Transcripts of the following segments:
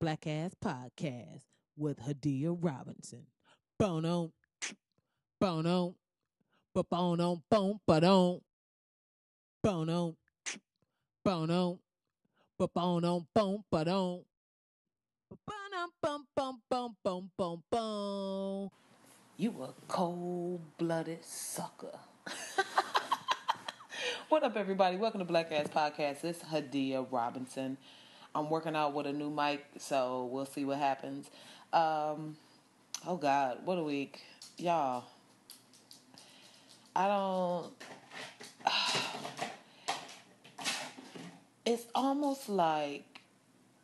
Black Ass Podcast with Hadia Robinson. Bono, bono, bono, boom. Bono, bono, ba bono, boom, don. Ba-bum, bum, bum, bum, bum, bum, bum. You a cold blooded sucker. what up, everybody? Welcome to Black Ass Podcast. This is Hadia Robinson. I'm working out with a new mic, so we'll see what happens. Um, oh, God, what a week. Y'all, I don't. It's almost like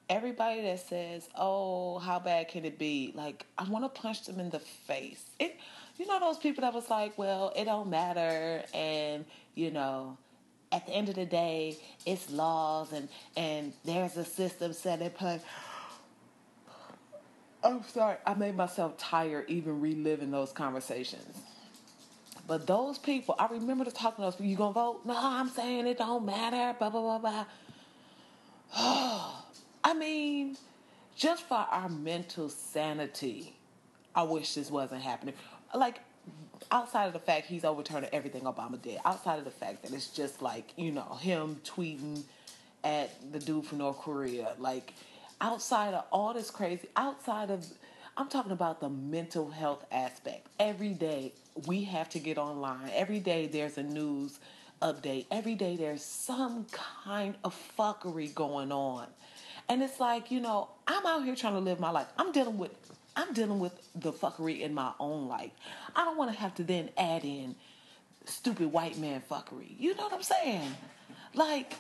everybody that says, "Oh, how bad can it be?" Like I want to punch them in the face. It, you know, those people that was like, "Well, it don't matter," and you know, at the end of the day, it's laws and and there's a system set in place. I'm sorry, I made myself tired even reliving those conversations. But those people, I remember to talking to those people. You gonna vote? No, I'm saying it don't matter. Blah blah blah blah. I mean, just for our mental sanity, I wish this wasn't happening. Like, outside of the fact he's overturning everything Obama did, outside of the fact that it's just like, you know, him tweeting at the dude from North Korea, like, outside of all this crazy, outside of, I'm talking about the mental health aspect. Every day we have to get online, every day there's a news update, every day there's some kind of fuckery going on. And it's like, you know, I'm out here trying to live my life. I'm dealing with I'm dealing with the fuckery in my own life. I don't want to have to then add in stupid white man fuckery. You know what I'm saying? Like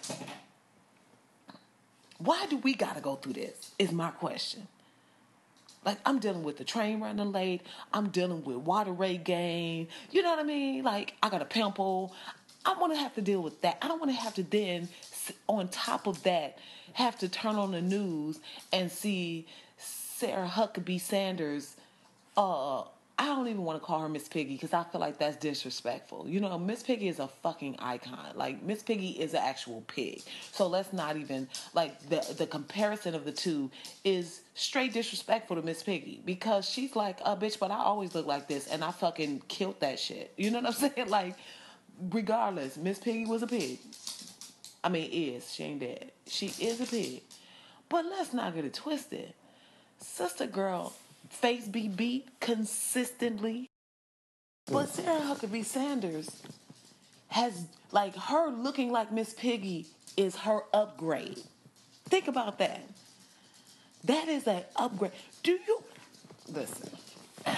why do we got to go through this? Is my question. Like I'm dealing with the train running late. I'm dealing with water rate gain. You know what I mean? Like I got a pimple. I want to have to deal with that. I don't want to have to then, on top of that, have to turn on the news and see Sarah Huckabee Sanders. Uh, I don't even want to call her Miss Piggy because I feel like that's disrespectful. You know, Miss Piggy is a fucking icon. Like Miss Piggy is an actual pig. So let's not even like the the comparison of the two is straight disrespectful to Miss Piggy because she's like a bitch, but I always look like this and I fucking killed that shit. You know what I'm saying? Like, regardless, Miss Piggy was a pig. I mean, is she ain't dead? She is a pig. But let's not get it twisted. Sister girl, face be beat consistently. But Sarah Huckabee Sanders has like her looking like Miss Piggy is her upgrade. Think about that. That is an upgrade. Do you listen?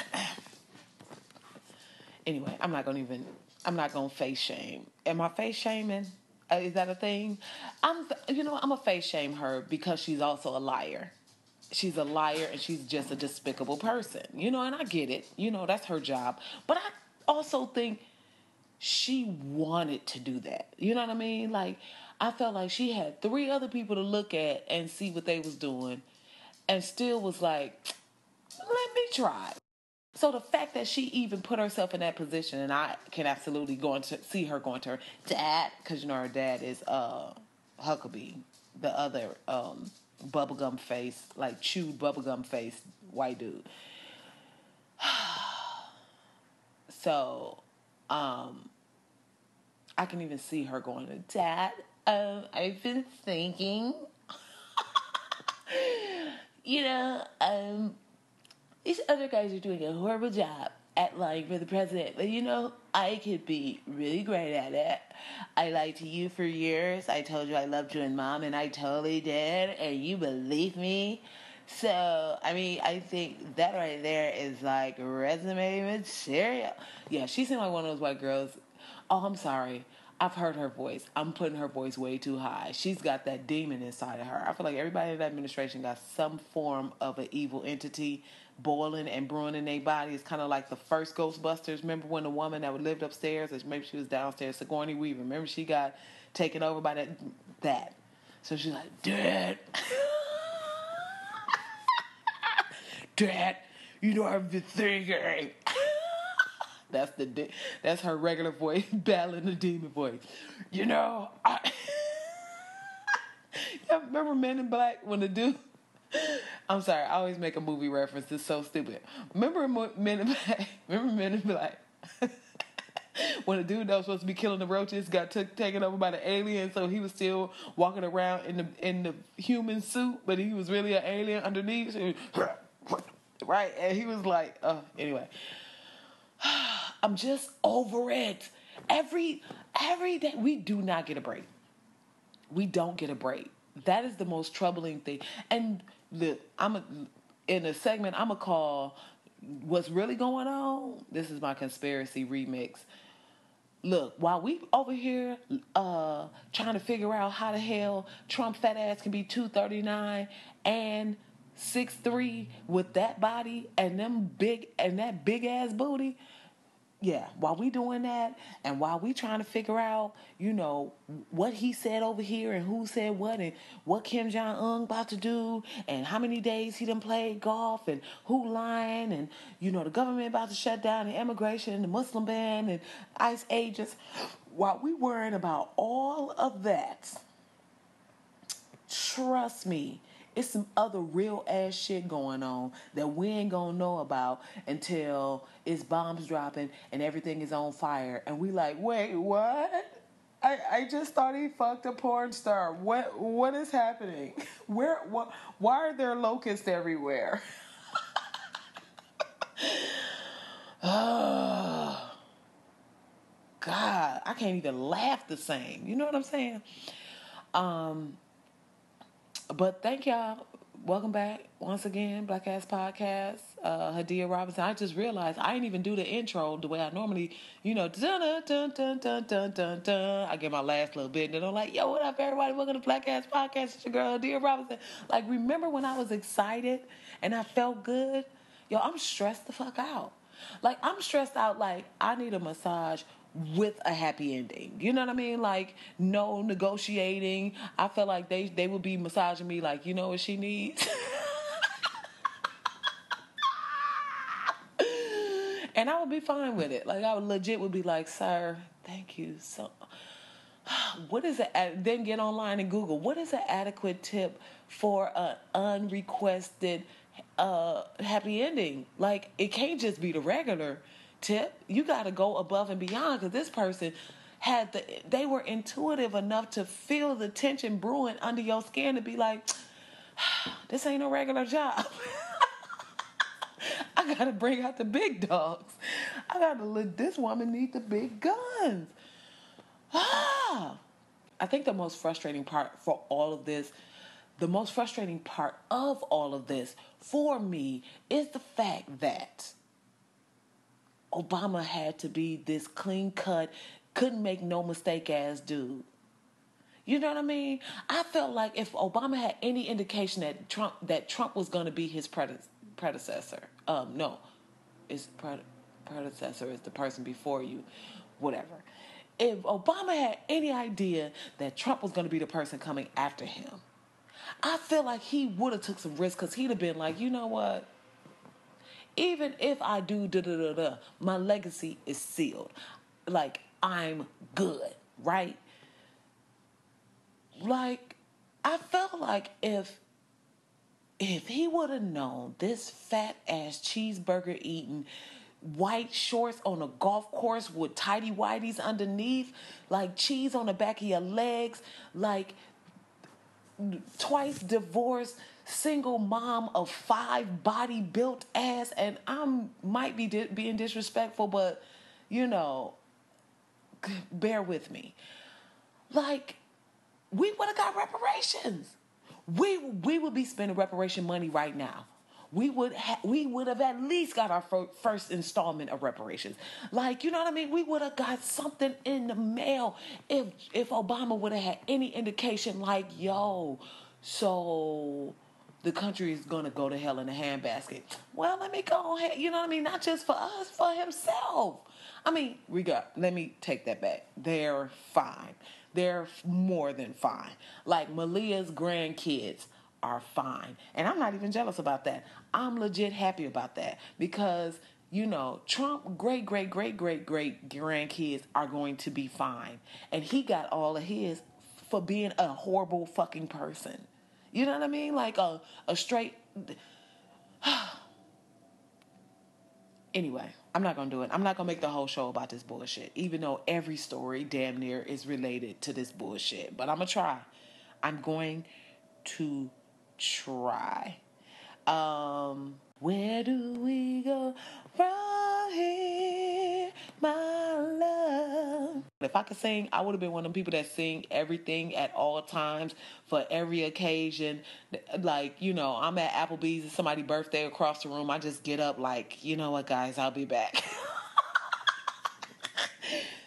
anyway, I'm not gonna even. I'm not gonna face shame. Am I face shaming? Uh, is that a thing? I'm, you know, I'm a face shame her because she's also a liar. She's a liar and she's just a despicable person, you know, and I get it. You know, that's her job. But I also think she wanted to do that. You know what I mean? Like, I felt like she had three other people to look at and see what they was doing and still was like, let me try. So the fact that she even put herself in that position, and I can absolutely go into see her going to her dad, because you know her dad is uh Huckabee, the other um bubblegum face, like chewed bubblegum face white dude. so, um, I can even see her going to dad. Um, I've been thinking, you know, um these other guys are doing a horrible job at lying for the president. But you know, I could be really great at it. I lied to you for years. I told you I loved you and mom, and I totally did, and you believe me. So, I mean, I think that right there is like resume material. Yeah, she seemed like one of those white girls. Oh, I'm sorry. I've heard her voice. I'm putting her voice way too high. She's got that demon inside of her. I feel like everybody in that administration got some form of an evil entity boiling and brewing in their body. It's kind of like the first Ghostbusters. Remember when the woman that lived upstairs, or maybe she was downstairs, Sigourney Weaver. Remember she got taken over by that. That. So she's like, Dad, Dad, you know I've been thinking. that's the that's her regular voice, battling the demon voice. You know, I. remember Men in Black when the dude I'm sorry. I always make a movie reference. It's so stupid. Remember Men in Black? Remember Men in Black? when the dude that was supposed to be killing the roaches got took taken over by the alien, so he was still walking around in the in the human suit, but he was really an alien underneath. right? And he was like, uh, anyway. I'm just over it. Every every day we do not get a break. We don't get a break. That is the most troubling thing. And the I'm a, in a segment I'm gonna call what's really going on. This is my conspiracy remix. Look, while we over here uh, trying to figure out how the hell Trump fat ass can be 239 and six three with that body and them big and that big ass booty. Yeah, while we doing that and while we trying to figure out, you know, what he said over here and who said what and what Kim Jong Un about to do and how many days he done played golf and who lying and you know the government about to shut down the immigration and the Muslim ban and ICE agents. While we worrying about all of that, trust me, it's some other real ass shit going on that we ain't gonna know about until it's bombs dropping and everything is on fire. And we like, wait, what? I, I just thought he fucked a porn star. What what is happening? Where what why are there locusts everywhere? oh, God, I can't even laugh the same. You know what I'm saying? Um but thank y'all. Welcome back once again, Black Ass Podcast. Uh, Hadia Robinson. I just realized I didn't even do the intro the way I normally, you know, dun dun dun dun dun dun dun. I get my last little bit, and then I'm like, "Yo, what up, everybody? Welcome to Black Ass Podcast. It's your girl Hadia Robinson." Like, remember when I was excited and I felt good? Yo, I'm stressed the fuck out. Like, I'm stressed out. Like, I need a massage with a happy ending. You know what I mean? Like no negotiating. I feel like they they would be massaging me like, you know what she needs? and I would be fine with it. Like I would legit would be like, "Sir, thank you so what is it then get online and google what is an adequate tip for an unrequested uh, happy ending like it can't just be the regular tip. You got to go above and beyond because this person had the they were intuitive enough to feel the tension brewing under your skin to be like, this ain't no regular job. I gotta bring out the big dogs. I gotta let this woman need the big guns. Ah. I think the most frustrating part for all of this, the most frustrating part of all of this for me is the fact that Obama had to be this clean cut, couldn't make no mistake ass dude. You know what I mean? I felt like if Obama had any indication that Trump that Trump was going to be his predecessor, um, no, his predecessor is the person before you, whatever. If Obama had any idea that Trump was going to be the person coming after him, I feel like he would have took some risks because he'd have been like, you know what? Even if I do da da da da, my legacy is sealed. Like I'm good, right? Like I felt like if if he would have known this fat ass cheeseburger eating white shorts on a golf course with tidy whities underneath, like cheese on the back of your legs, like twice divorced single mom of five body built ass and i'm might be di- being disrespectful but you know bear with me like we would have got reparations we we would be spending reparation money right now we would ha- we would have at least got our fir- first installment of reparations. Like, you know what I mean? We would have got something in the mail if if Obama would have had any indication like, yo, so the country is going to go to hell in a handbasket. Well, let me go ahead. You know what I mean? Not just for us, for himself. I mean, we got, let me take that back. They're fine. They're more than fine. Like Malia's grandkids are fine. And I'm not even jealous about that. I'm legit happy about that because, you know, Trump great, great, great, great, great grandkids are going to be fine. And he got all of his for being a horrible fucking person. You know what I mean? Like a, a straight anyway, I'm not gonna do it. I'm not gonna make the whole show about this bullshit, even though every story damn near is related to this bullshit. But I'm gonna try. I'm going to try. Um, where do we go from here, my love? If I could sing, I would have been one of them people that sing everything at all times for every occasion. Like, you know, I'm at Applebee's and somebody's birthday across the room. I just get up like, you know what, guys, I'll be back.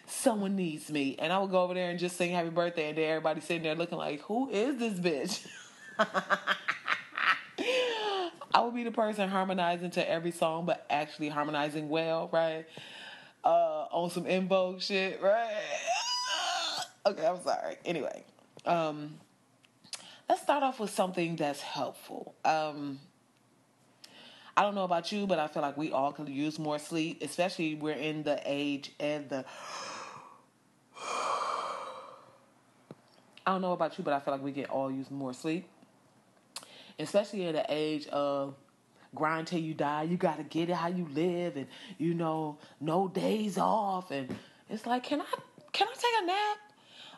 Someone needs me. And I would go over there and just sing happy birthday and then everybody sitting there looking like, who is this bitch? I would be the person harmonizing to every song, but actually harmonizing well, right? Uh, on some En Vogue shit, right? okay, I'm sorry. Anyway, um, let's start off with something that's helpful. Um, I don't know about you, but I feel like we all could use more sleep, especially we're in the age and the. I don't know about you, but I feel like we can all use more sleep especially in the age of grind till you die. You got to get it how you live, and you know, no days off. And it's like, can I can I take a nap?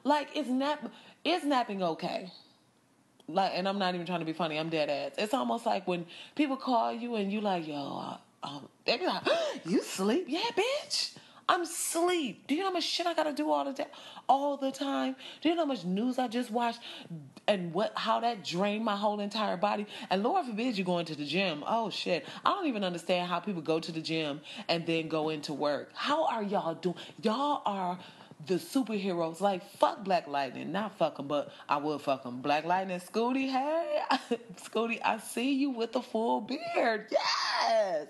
Like, is nap is napping okay? Like, and I'm not even trying to be funny. I'm dead ass. It's almost like when people call you and you like, yo, um, they be like, you sleep? Yeah, bitch. I'm sleep. Do you know how much shit I gotta do all the time? All the time. Do you know how much news I just watched and what how that drained my whole entire body? And Lord forbid you going to the gym. Oh shit. I don't even understand how people go to the gym and then go into work. How are y'all doing? Y'all are the superheroes. Like fuck Black Lightning, not fuck him, but I will fuck him. Black Lightning, Scooty, hey, Scooty, I see you with the full beard. Yes,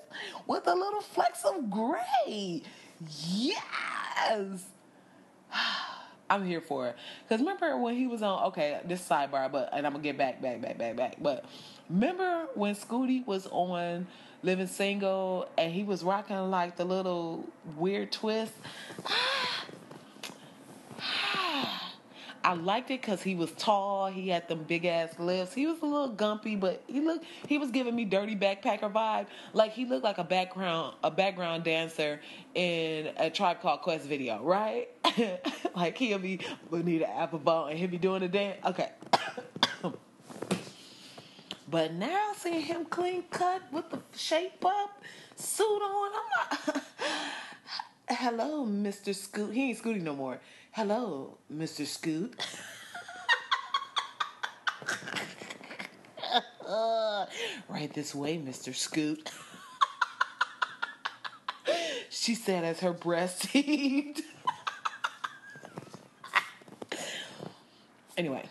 with a little flecks of gray. Yes. I'm here for it. Cause remember when he was on okay, this sidebar, but and I'm gonna get back, back, back, back, back. But remember when Scooty was on Living Single and he was rocking like the little weird twist? Ah, I liked it because he was tall. He had them big ass lips. He was a little gumpy, but he looked. He was giving me dirty backpacker vibe. Like he looked like a background a background dancer in a Tribe Called Quest video, right? like he'll be Bonita Applebum and he'll be doing the dance. Okay. but now seeing him clean cut with the shape up suit on, I'm like, hello, Mister Scoot. He ain't Scooty no more. Hello, Mr. Scoot. right this way, Mr. Scoot. she said as her breast heaved. anyway.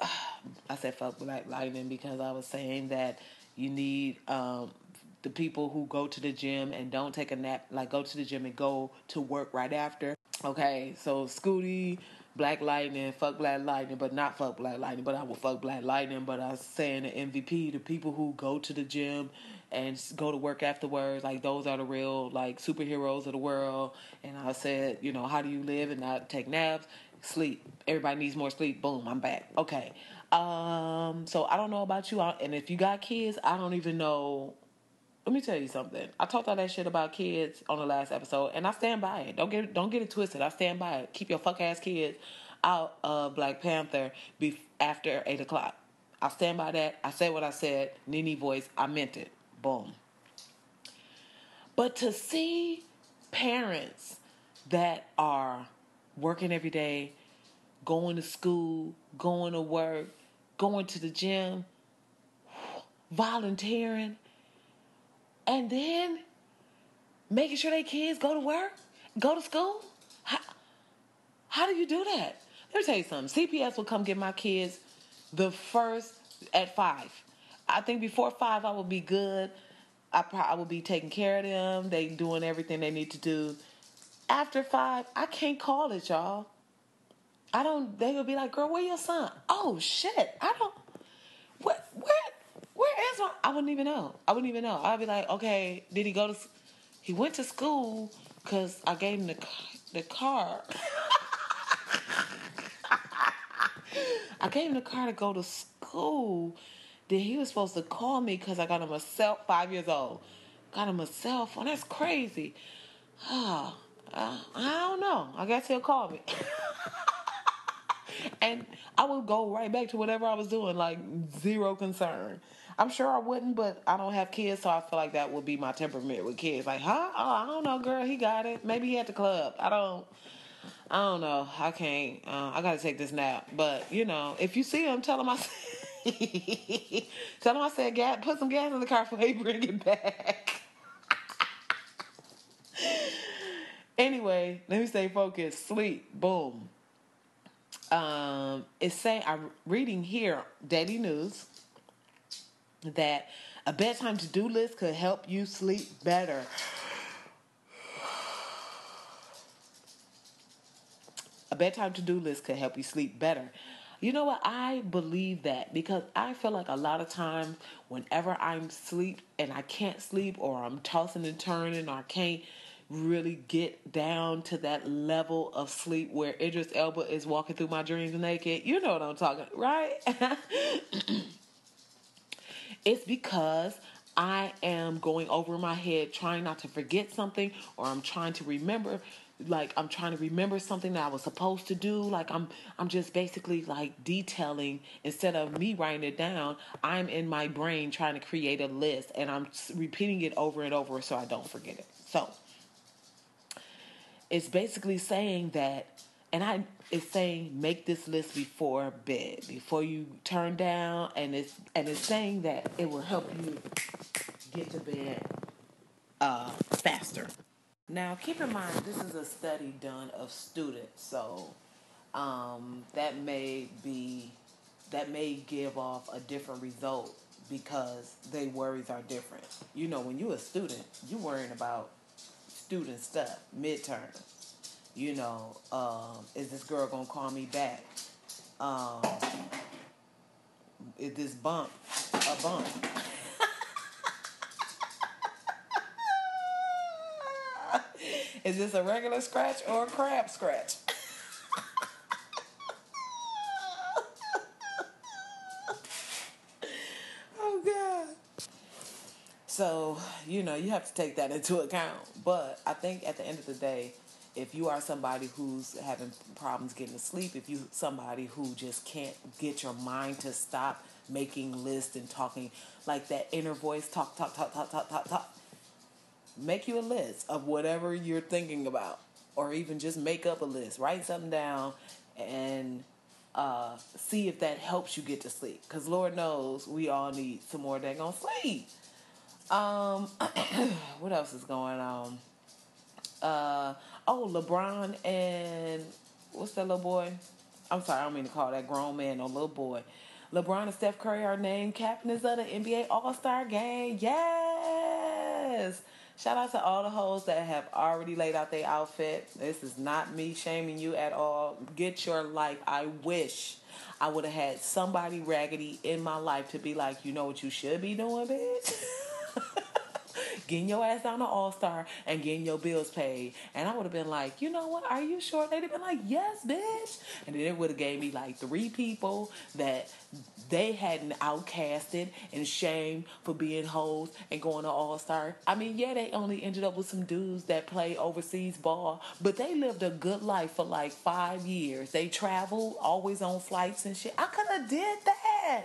I said fuck Black Lightning because I was saying that you need um, the people who go to the gym and don't take a nap, like go to the gym and go to work right after. Okay, so Scooty, Black Lightning, fuck Black Lightning, but not fuck Black Lightning, but I will fuck Black Lightning. But I was saying the MVP, the people who go to the gym and go to work afterwards, like those are the real like superheroes of the world. And I said, you know, how do you live and not take naps? Sleep. Everybody needs more sleep. Boom, I'm back. Okay. Um, so I don't know about you, and if you got kids, I don't even know let me tell you something. I talked all that shit about kids on the last episode, and I stand by it. Don't get don't get it twisted. I stand by it. Keep your fuck ass kids out of Black Panther be- after eight o'clock. I stand by that. I said what I said. Nene voice. I meant it. Boom. But to see parents that are working every day, going to school, going to work, going to the gym, volunteering and then making sure their kids go to work, go to school. How, how do you do that? Let me tell you something. CPS will come get my kids the first at five. I think before five, I will be good. I I will be taking care of them. They doing everything they need to do. After five, I can't call it, y'all. I don't. They will be like, "Girl, where your son?" Oh shit! I don't. What? Where? Where is my? I wouldn't even know. I wouldn't even know. I'd be like, okay, did he go to? He went to school because I gave him the the car. I gave him the car to go to school. Then he was supposed to call me because I got him a cell. Five years old, got him a cell phone. That's crazy. Uh, I don't know. I guess he'll call me. and I would go right back to whatever I was doing, like zero concern. I'm sure I wouldn't, but I don't have kids, so I feel like that would be my temperament with kids. Like, huh? Oh, I don't know, girl. He got it. Maybe he at the club. I don't. I don't know. I can't. Uh, I gotta take this nap. But you know, if you see him, tell him I. tell him I said, "Gas, put some gas in the car for he bring it back." anyway, let me stay focused. Sleep. Boom. Um, it's saying I'm reading here Daily News that a bedtime to do list could help you sleep better. A bedtime to do list could help you sleep better. You know what? I believe that because I feel like a lot of times, whenever I'm sleep and I can't sleep, or I'm tossing and turning, or I can't really get down to that level of sleep where Idris Elba is walking through my dreams naked. You know what I'm talking, right? it's because I am going over my head trying not to forget something or I'm trying to remember like I'm trying to remember something that I was supposed to do like I'm I'm just basically like detailing instead of me writing it down I'm in my brain trying to create a list and I'm repeating it over and over so I don't forget it. So it's basically saying that and I it's saying make this list before bed, before you turn down, and it's and it's saying that it will help you get to bed uh, faster. Now, keep in mind this is a study done of students, so um, that may be that may give off a different result because their worries are different. You know, when you're a student, you're worrying about student stuff, midterm you know, um, is this girl gonna call me back? Um, is this bump a bump? is this a regular scratch or a crab scratch? oh God. So, you know, you have to take that into account. But I think at the end of the day, if you are somebody who's having problems getting to sleep, if you somebody who just can't get your mind to stop making lists and talking like that inner voice talk talk talk talk talk talk talk make you a list of whatever you're thinking about or even just make up a list. Write something down and uh, see if that helps you get to sleep because lord knows we all need some more daggone sleep. Um what else is going on? Uh Oh, LeBron and what's that little boy? I'm sorry, I don't mean to call that grown man no little boy. LeBron and Steph Curry are named captains of the NBA All Star Game. Yes. Shout out to all the hoes that have already laid out their outfit. This is not me shaming you at all. Get your life. I wish I would have had somebody raggedy in my life to be like, you know what you should be doing, bitch? getting your ass down to All Star and getting your bills paid. And I would have been like, you know what? Are you sure? They'd have been like, yes, bitch. And then it would have gave me like three people that they hadn't outcasted and shamed for being hoes and going to All Star. I mean, yeah, they only ended up with some dudes that play overseas ball, but they lived a good life for like five years. They traveled, always on flights and shit. I could have did that.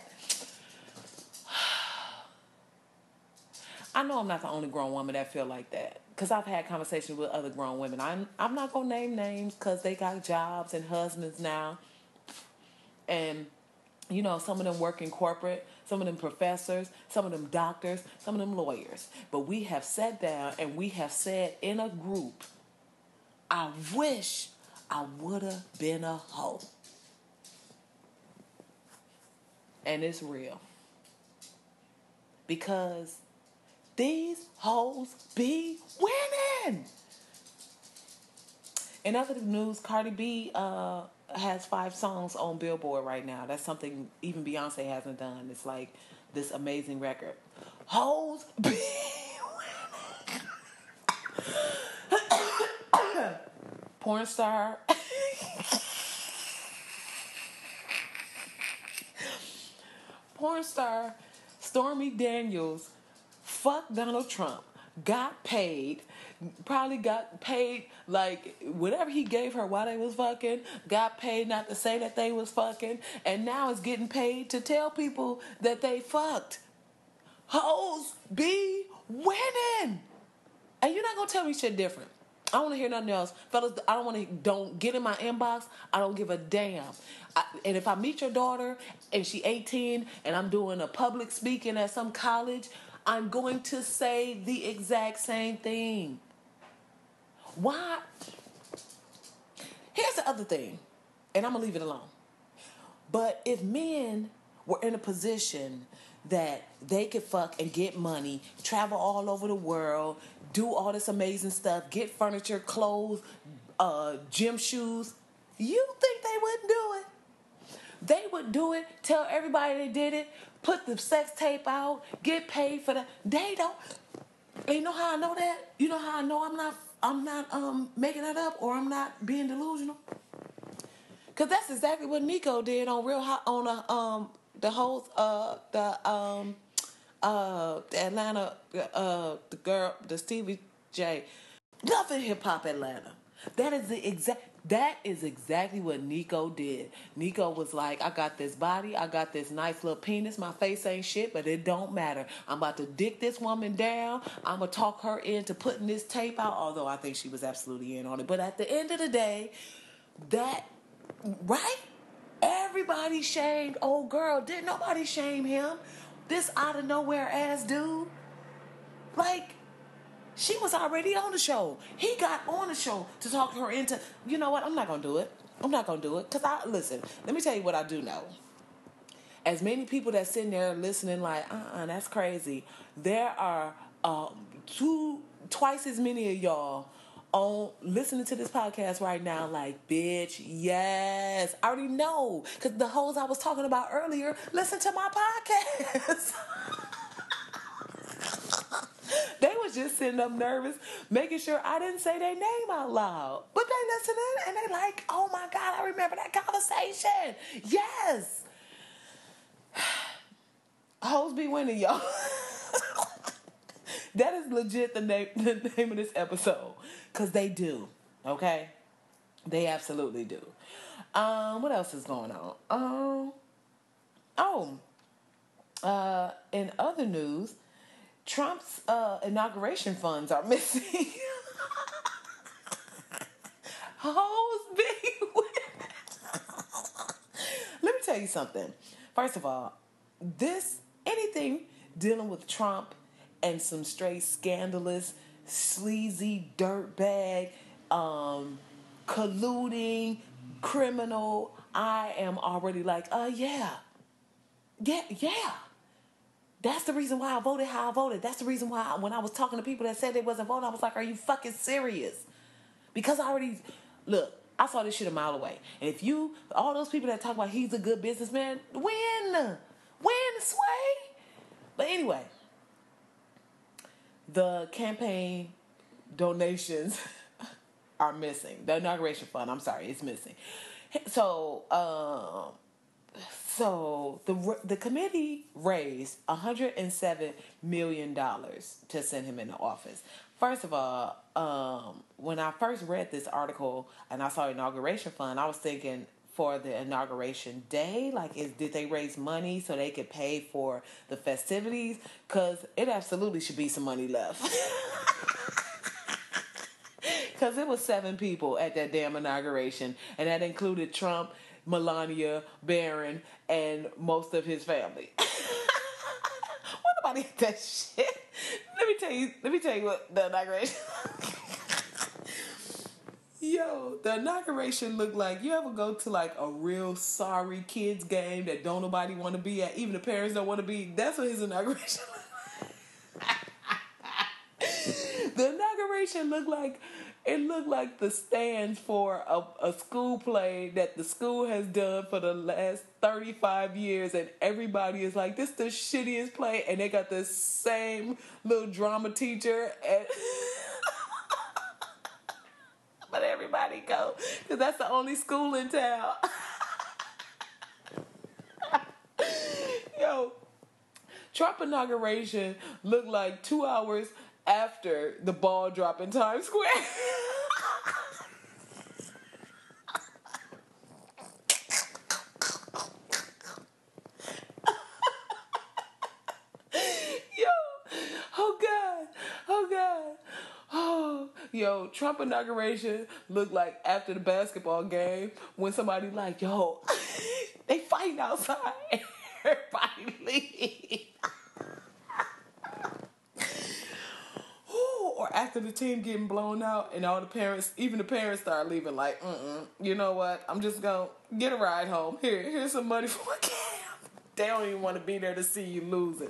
I know I'm not the only grown woman that feel like that because I've had conversations with other grown women. I'm I'm not gonna name names because they got jobs and husbands now, and you know some of them work in corporate, some of them professors, some of them doctors, some of them lawyers. But we have sat down and we have said in a group, I wish I would have been a hoe, and it's real because these hoes be winning. In other news, Cardi B uh, has five songs on Billboard right now. That's something even Beyonce hasn't done. It's like this amazing record. Hoes be winning. Porn star. porn star Stormy Daniels fucked Donald Trump, got paid, probably got paid like whatever he gave her while they was fucking, got paid not to say that they was fucking, and now is getting paid to tell people that they fucked. Hoes be winning. And you're not gonna tell me shit different. I don't want to hear nothing else, fellas. I don't want to. Don't get in my inbox. I don't give a damn. I, and if I meet your daughter and she 18 and I'm doing a public speaking at some college, I'm going to say the exact same thing. Why? Here's the other thing, and I'm gonna leave it alone. But if men were in a position that they could fuck and get money, travel all over the world, do all this amazing stuff, get furniture, clothes, uh, gym shoes, you think they wouldn't do it? They would do it, tell everybody they did it, put the sex tape out, get paid for that. They don't. You know how I know that? You know how I know I'm not I'm not um making that up or I'm not being delusional? Cause that's exactly what Nikko did on Real Hot on a, um the whole uh the um uh the Atlanta uh the girl the Stevie J nothing hip hop Atlanta. That is the exact that is exactly what Nikko did. Nico was like, I got this body, I got this nice little penis, my face ain't shit, but it don't matter. I'm about to dick this woman down. I'm gonna talk her into putting this tape out, although I think she was absolutely in on it. But at the end of the day, that right? Everybody shamed old girl. Didn't nobody shame him? This out of nowhere ass dude. Like, she was already on the show. He got on the show to talk her into, you know what? I'm not going to do it. I'm not going to do it. Because I, listen, let me tell you what I do know. As many people that's sitting there listening, like, uh uh-uh, uh, that's crazy. There are um, two, twice as many of y'all on listening to this podcast right now, like, bitch, yes. I already know. Because the hoes I was talking about earlier, listen to my podcast. they was just sitting up nervous, making sure I didn't say their name out loud. But they listening and they like, oh my God, I remember that conversation. Yes. Hoes be winning, y'all. that is legit the name the name of this episode. Cause they do. Okay? They absolutely do. Um, what else is going on? Um oh. Uh in other news, Trump's uh, inauguration funds are missing. Hoes be Let me tell you something. First of all, this anything dealing with Trump and some straight scandalous, sleazy dirtbag, um, colluding, criminal. I am already like, uh, yeah, yeah, yeah. That's the reason why I voted how I voted. That's the reason why I, when I was talking to people that said they wasn't voting, I was like, "Are you fucking serious?" Because I already look. I saw this shit a mile away. And if you, all those people that talk about he's a good businessman, win, win, sway. But anyway, the campaign donations are missing. The inauguration fund, I'm sorry, it's missing. So, um, so the the committee raised 107 million dollars to send him into office. First of all, um, when I first read this article and I saw inauguration fund, I was thinking for the inauguration day, like is did they raise money so they could pay for the festivities? Cause it absolutely should be some money left. Cause it was seven people at that damn inauguration, and that included Trump Melania, Barron, and most of his family. what nobody that shit? Let me tell you. Let me tell you what the inauguration. Yo, the inauguration looked like you ever go to like a real sorry kids game that don't nobody want to be at, even the parents don't want to be. That's what his inauguration. the inauguration looked like it looked like the stands for a, a school play that the school has done for the last 35 years and everybody is like this the shittiest play and they got the same little drama teacher and but everybody go because that's the only school in town. Yo Yo, Trump inauguration looked like two hours after the ball drop in Times Square. Yo, oh God, oh God. Oh, yo, Trump inauguration looked like after the basketball game when somebody like, yo, they fighting outside. Everybody leave. Ooh, or after the team getting blown out and all the parents, even the parents start leaving like, mm you know what? I'm just gonna get a ride home. Here, here's some money for a cab. They don't even want to be there to see you losing.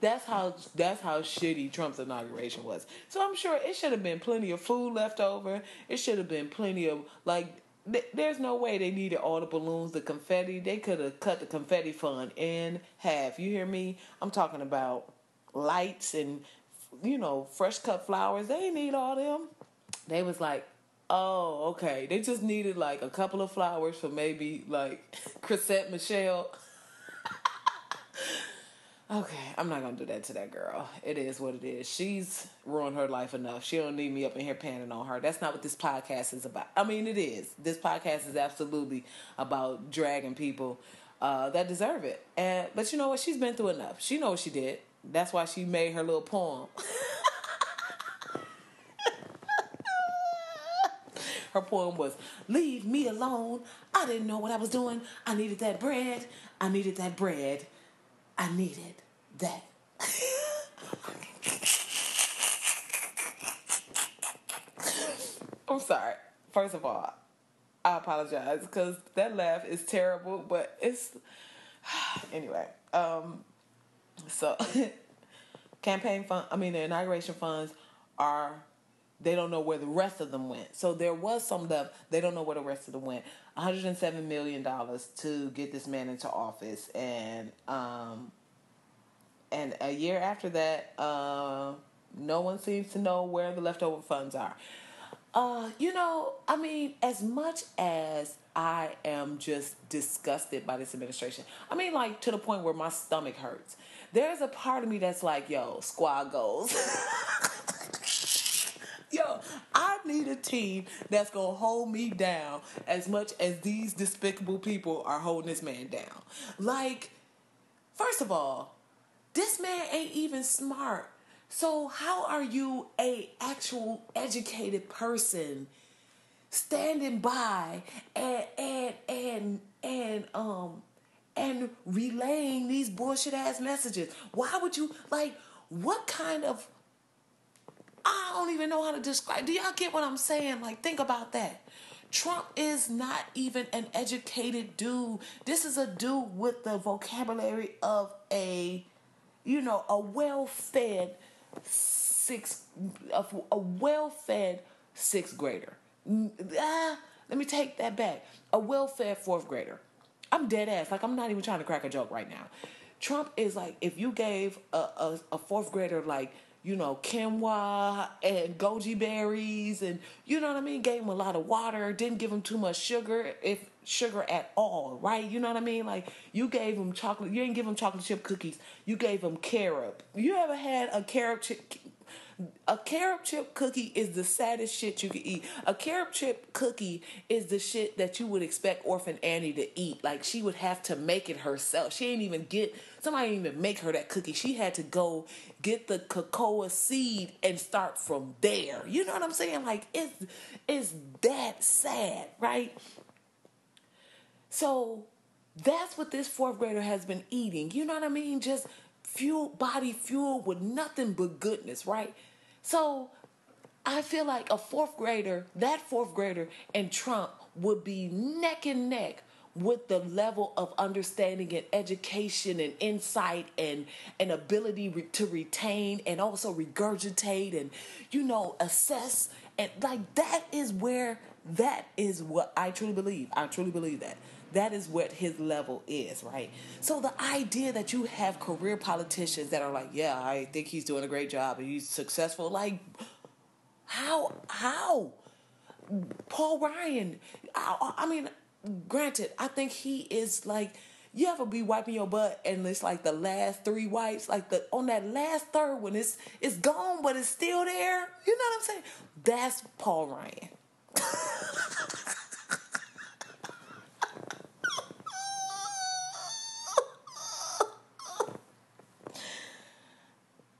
That's how that's how shitty Trump's inauguration was. So I'm sure it should have been plenty of food left over. It should have been plenty of like. Th- there's no way they needed all the balloons, the confetti. They could have cut the confetti fund in half. You hear me? I'm talking about lights and you know fresh cut flowers. They need all them. They was like, oh okay. They just needed like a couple of flowers for maybe like Chrisette Michele. Okay, I'm not gonna do that to that girl. It is what it is. She's ruined her life enough. She don't need me up in here panning on her. That's not what this podcast is about. I mean, it is. This podcast is absolutely about dragging people uh, that deserve it. And but you know what? She's been through enough. She knows what she did. That's why she made her little poem. her poem was "Leave me alone. I didn't know what I was doing. I needed that bread. I needed that bread." I needed that. I'm sorry. First of all, I apologize because that laugh is terrible, but it's anyway. Um, so campaign fund, I mean the inauguration funds are they don't know where the rest of them went. So there was some left. They don't know where the rest of them went. 107 million dollars to get this man into office, and um, and a year after that, uh, no one seems to know where the leftover funds are. Uh, you know, I mean, as much as I am just disgusted by this administration, I mean, like to the point where my stomach hurts. There's a part of me that's like, yo, squad goals. Yo, I need a team that's gonna hold me down as much as these despicable people are holding this man down. Like, first of all, this man ain't even smart. So how are you a actual educated person standing by and and and and um and relaying these bullshit ass messages? Why would you like what kind of I don't even know how to describe. Do y'all get what I'm saying? Like, think about that. Trump is not even an educated dude. This is a dude with the vocabulary of a, you know, a well-fed six, a, a well-fed sixth grader. Ah, let me take that back. A well-fed fourth grader. I'm dead ass. Like I'm not even trying to crack a joke right now. Trump is like if you gave a, a, a fourth grader like you know, quinoa and goji berries, and you know what I mean? Gave him a lot of water, didn't give him too much sugar, if sugar at all, right? You know what I mean? Like, you gave him chocolate, you didn't give him chocolate chip cookies, you gave him carob. You ever had a carob chip? A carob chip cookie is the saddest shit you can eat. A carob chip cookie is the shit that you would expect Orphan Annie to eat. Like she would have to make it herself. She ain't even get somebody didn't even make her that cookie. She had to go get the cocoa seed and start from there. You know what I'm saying? Like it's it's that sad, right? So that's what this fourth grader has been eating. You know what I mean? Just fuel body fuel with nothing but goodness, right? So I feel like a fourth grader, that fourth grader and Trump would be neck and neck with the level of understanding and education and insight and an ability re- to retain and also regurgitate and you know assess. And like that is where that is what I truly believe. I truly believe that. That is what his level is, right? So the idea that you have career politicians that are like, yeah, I think he's doing a great job and he's successful, like, how, how? Paul Ryan, I, I mean, granted, I think he is like, you ever be wiping your butt and it's like the last three wipes, like the on that last third when it's it's gone but it's still there. You know what I'm saying? That's Paul Ryan.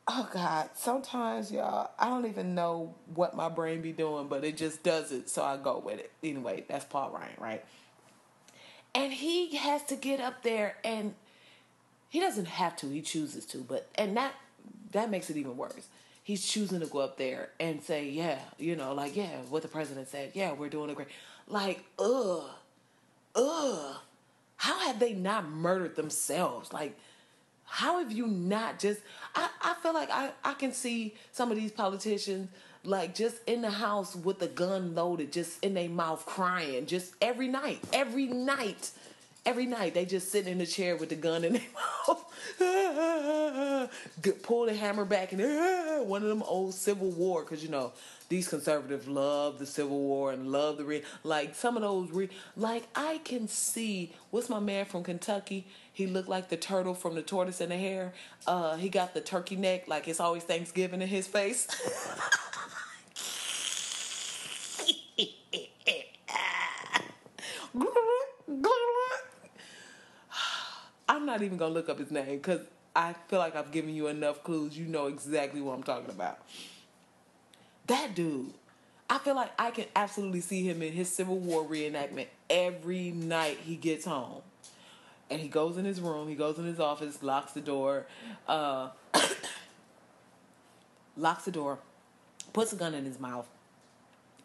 Oh God, sometimes y'all, I don't even know what my brain be doing, but it just does it, so I go with it. Anyway, that's Paul Ryan, right? And he has to get up there and he doesn't have to, he chooses to, but and that that makes it even worse. He's choosing to go up there and say, Yeah, you know, like, yeah, what the president said, yeah, we're doing a great like, ugh, ugh. How have they not murdered themselves? Like how have you not just I, I feel like I, I can see some of these politicians like just in the house with the gun loaded, just in their mouth crying, just every night, every night, every night they just sitting in the chair with the gun in their mouth, pull the hammer back, and one of them old Civil War, because you know these conservatives love the Civil War and love the re like some of those re like I can see what's my man from Kentucky. He looked like the turtle from the tortoise and the hare. Uh, he got the turkey neck, like it's always Thanksgiving in his face. I'm not even gonna look up his name because I feel like I've given you enough clues. You know exactly what I'm talking about. That dude, I feel like I can absolutely see him in his Civil War reenactment every night he gets home. And he goes in his room, he goes in his office, locks the door, uh, locks the door, puts a gun in his mouth,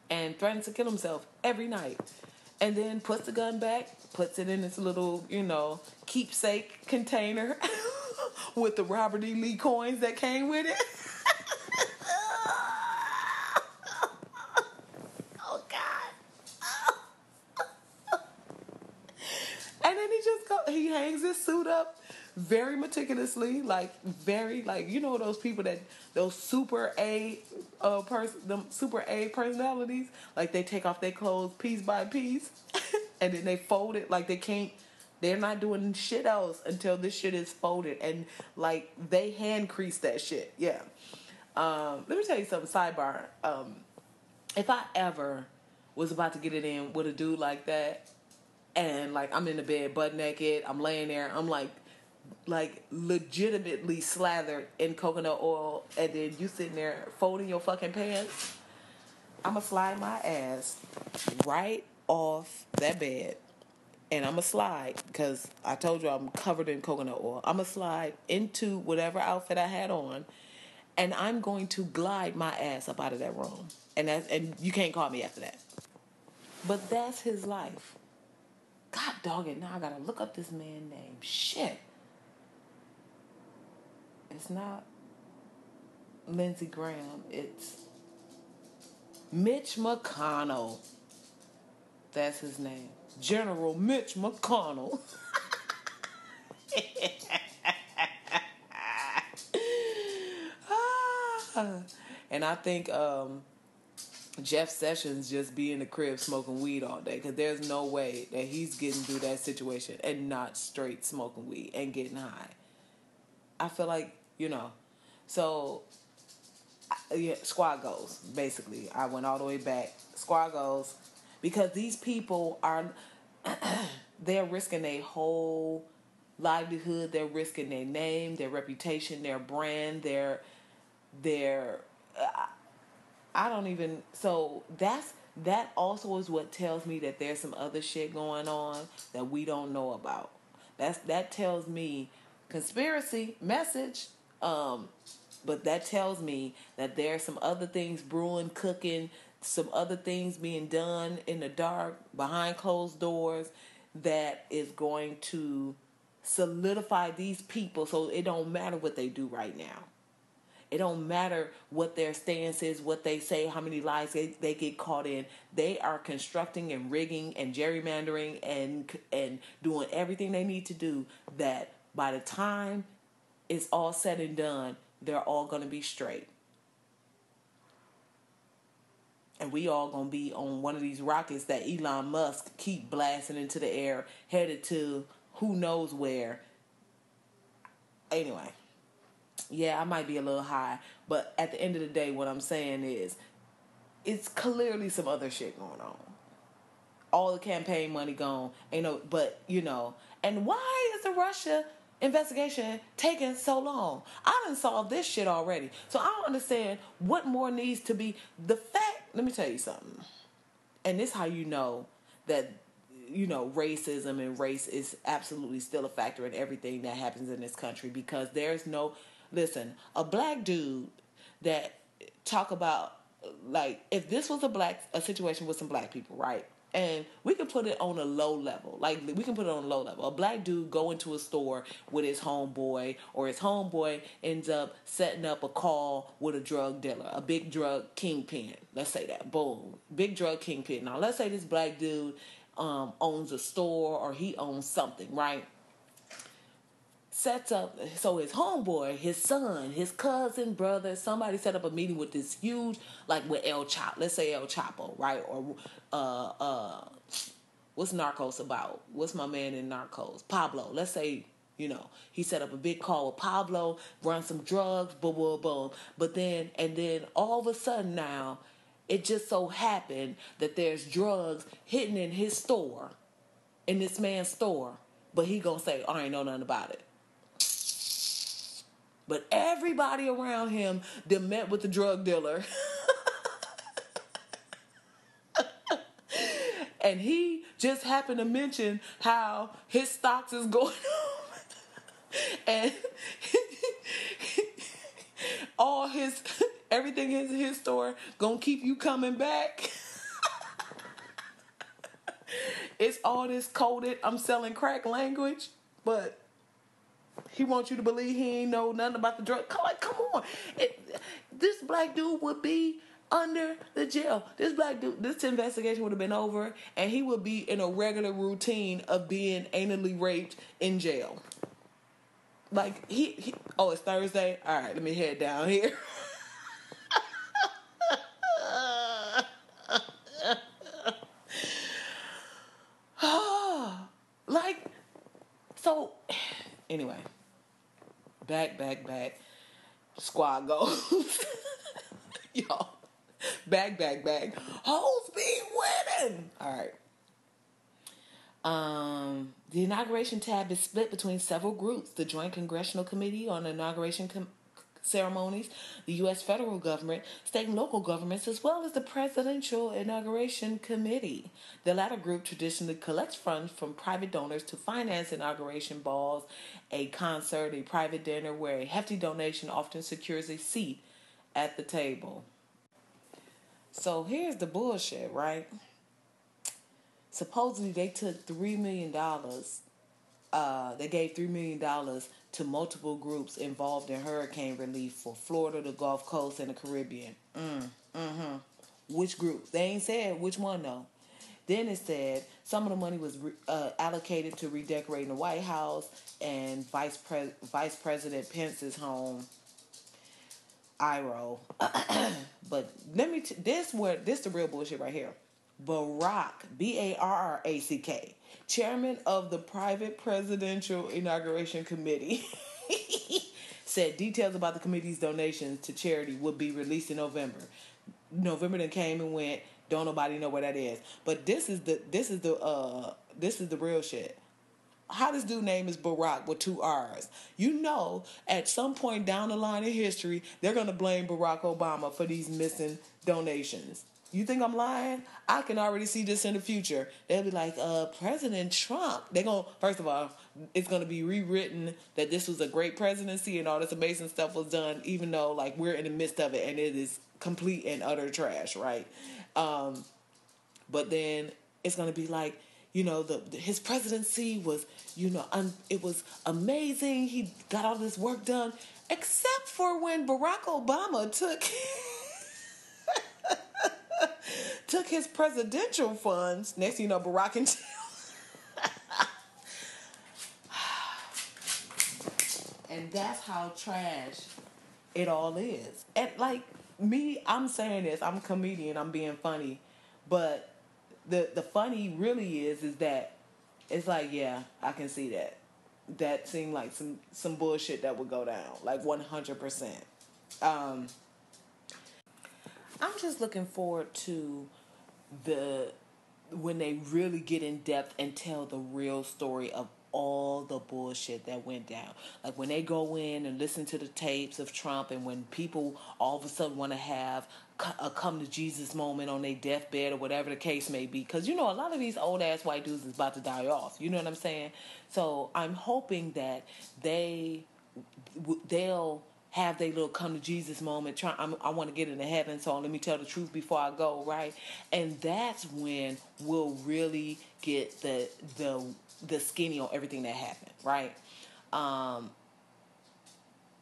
and threatens to kill himself every night. And then puts the gun back, puts it in this little, you know, keepsake container with the Robert E. Lee coins that came with it. oh God. and then he just go he hangs his suit up very meticulously, like very like you know those people that those super A uh person them super A personalities, like they take off their clothes piece by piece and then they fold it like they can't they're not doing shit else until this shit is folded and like they hand crease that shit. Yeah. Um, let me tell you something, sidebar. Um, if I ever was about to get it in with a dude like that, and like I'm in the bed butt naked, I'm laying there, I'm like like legitimately slathered in coconut oil and then you sitting there folding your fucking pants, I'ma slide my ass right off that bed and I'm gonna slide because I told you I'm covered in coconut oil. I'm gonna slide into whatever outfit I had on, and I'm going to glide my ass up out of that room. And that's and you can't call me after that. But that's his life. God dog it! Now I gotta look up this man name. Shit. It's not Lindsey Graham. It's Mitch McConnell. That's his name. General Mitch McConnell. and I think um, Jeff Sessions just be in the crib smoking weed all day because there's no way that he's getting through that situation and not straight smoking weed and getting high. I feel like you know, so yeah, squad goals basically. I went all the way back. Squad goals because these people are they're risking their whole livelihood. They're risking their name, their reputation, their brand, their their. Uh, I don't even. So that's that also is what tells me that there's some other shit going on that we don't know about. That's that tells me conspiracy message. Um, but that tells me that there's some other things brewing, cooking, some other things being done in the dark behind closed doors that is going to solidify these people so it don't matter what they do right now it don't matter what their stance is what they say how many lies they, they get caught in. They are constructing and rigging and gerrymandering and and doing everything they need to do that by the time it's all said and done they're all going to be straight. And we all gonna be on one of these rockets that Elon Musk keep blasting into the air, headed to who knows where. Anyway, yeah, I might be a little high, but at the end of the day, what I'm saying is, it's clearly some other shit going on. All the campaign money gone, ain't no, but you know, and why is the Russia investigation taking so long? I done solved this shit already, so I don't understand what more needs to be. The fact, let me tell you something, and this how you know that you know racism and race is absolutely still a factor in everything that happens in this country because there's no listen a black dude that talk about like if this was a black a situation with some black people right? And we can put it on a low level. Like we can put it on a low level. A black dude go into a store with his homeboy or his homeboy ends up setting up a call with a drug dealer a big drug kingpin. Let's say that. Boom. Big drug kingpin. Now let's say this black dude um, owns a store or he owns something right sets up so his homeboy, his son, his cousin, brother, somebody set up a meeting with this huge like with El Chapo, let's say El Chapo, right? Or uh uh what's Narcos about? What's my man in Narcos? Pablo. Let's say you know, he set up a big call with Pablo, run some drugs, boom, boom, boom. But then, and then all of a sudden now, it just so happened that there's drugs hidden in his store, in this man's store. But he gonna say, I ain't know nothing about it. But everybody around him that met with the drug dealer. and he just happened to mention how his stocks is going up. and all his everything in his store gonna keep you coming back. it's all this coded I'm selling crack language, but he wants you to believe he ain't know nothing about the drug. Like, come on. It, this black dude would be under the jail. This black dude, this investigation would have been over, and he would be in a regular routine of being anally raped in jail. Like he, he oh, it's Thursday. All right, let me head down here. like so anyway back back back. Squad goes y'all. Back back back. Hoes be winning. All right. Um, the inauguration tab is split between several groups. The Joint Congressional Committee on Inauguration Ceremonies, the U.S. federal government, state and local governments, as well as the Presidential Inauguration Committee. The latter group traditionally collects funds from private donors to finance inauguration balls, a concert, a private dinner, where a hefty donation often secures a seat at the table. So here's the bullshit, right? supposedly they took three million dollars. Uh, they gave three million dollars to multiple groups involved in hurricane relief for Florida, the Gulf Coast, and the Caribbean. Mm, mm-hmm. Which group? They ain't said which one though. Then it said some of the money was re- uh, allocated to redecorating the White House and Vice Pre- Vice President Pence's home. Iro, but let me. T- this where this the real bullshit right here. Barrack, B A R R A C K, chairman of the private presidential inauguration committee, said details about the committee's donations to charity would be released in November. November then came and went. Don't nobody know where that is. But this is the this is the uh this is the real shit. How this dude name is Barrack with two R's. You know, at some point down the line in history, they're gonna blame Barack Obama for these missing donations. You think I'm lying? I can already see this in the future. They'll be like, uh, President Trump. They're going to, first of all, it's going to be rewritten that this was a great presidency and all this amazing stuff was done, even though, like, we're in the midst of it and it is complete and utter trash, right? Um, but then it's going to be like, you know, the, his presidency was, you know, un, it was amazing. He got all this work done, except for when Barack Obama took. took his presidential funds. Next you know, Barack and And that's how trash it all is. And like me, I'm saying this, I'm a comedian, I'm being funny. But the the funny really is is that it's like yeah, I can see that. That seemed like some some bullshit that would go down, like one hundred percent. Um, I'm just looking forward to the when they really get in depth and tell the real story of all the bullshit that went down. Like when they go in and listen to the tapes of Trump, and when people all of a sudden want to have a come to Jesus moment on their deathbed or whatever the case may be. Because you know, a lot of these old ass white dudes is about to die off. You know what I'm saying? So I'm hoping that they they'll have their little come to Jesus moment. Try, I'm, i want to get into heaven, so let me tell the truth before I go, right? And that's when we'll really get the the the skinny on everything that happened, right? Um,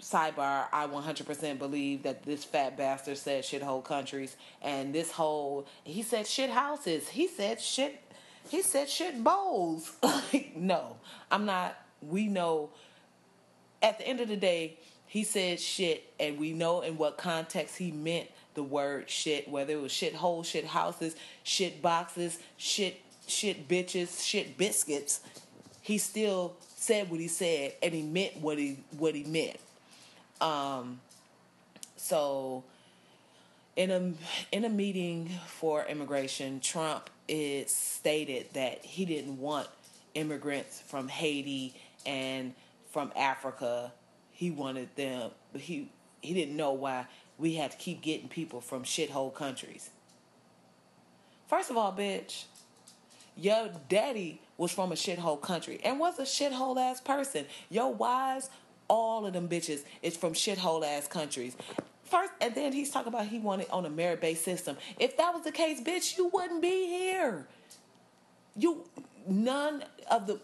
sidebar, I 100% believe that this fat bastard said shit whole countries, and this whole he said shit houses. He said shit. He said shit bowls. like no, I'm not. We know. At the end of the day, he said shit, and we know in what context he meant the word shit, whether it was shit hole, shit houses, shit boxes, shit shit bitches, shit biscuits. He still said what he said, and he meant what he what he meant. Um, so in a in a meeting for immigration, Trump is stated that he didn't want immigrants from Haiti and from Africa. He wanted them, but he he didn't know why we had to keep getting people from shithole countries. First of all, bitch, your daddy was from a shithole country and was a shithole ass person. Your wives all of them bitches is from shithole ass countries. First, and then he's talking about he wanted on a merit based system. If that was the case, bitch, you wouldn't be here. You none of the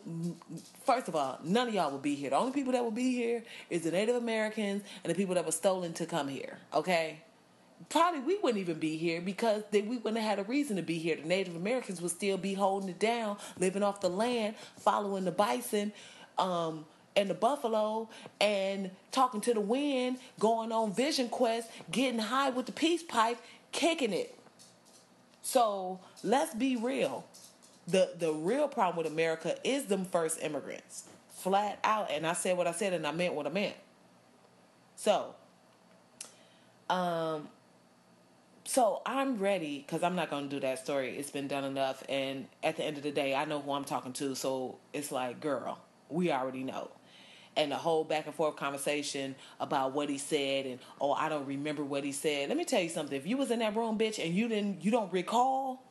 first of all, none of y'all will be here. The only people that will be here is the Native Americans and the people that were stolen to come here. Okay, probably we wouldn't even be here because they, we wouldn't have had a reason to be here. The Native Americans would still be holding it down, living off the land, following the bison. Um, and the buffalo and talking to the wind, going on vision quest, getting high with the peace pipe, kicking it. So let's be real. The the real problem with America is them first immigrants. Flat out. And I said what I said and I meant what I meant. So um so I'm ready because I'm not gonna do that story. It's been done enough, and at the end of the day, I know who I'm talking to. So it's like, girl, we already know and the whole back and forth conversation about what he said and oh I don't remember what he said. Let me tell you something. If you was in that room, bitch, and you didn't you don't recall,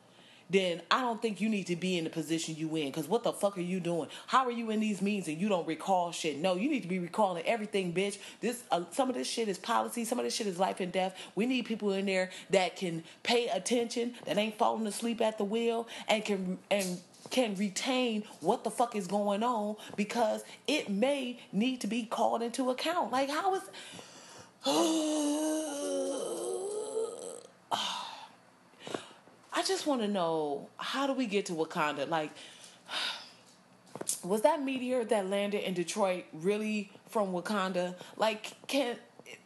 then I don't think you need to be in the position you in. Cause what the fuck are you doing? How are you in these meetings and you don't recall shit? No, you need to be recalling everything, bitch. This uh, some of this shit is policy. Some of this shit is life and death. We need people in there that can pay attention, that ain't falling asleep at the wheel, and can and can retain what the fuck is going on because it may need to be called into account. Like, how is. I just want to know how do we get to Wakanda? Like, was that meteor that landed in Detroit really from Wakanda? Like, can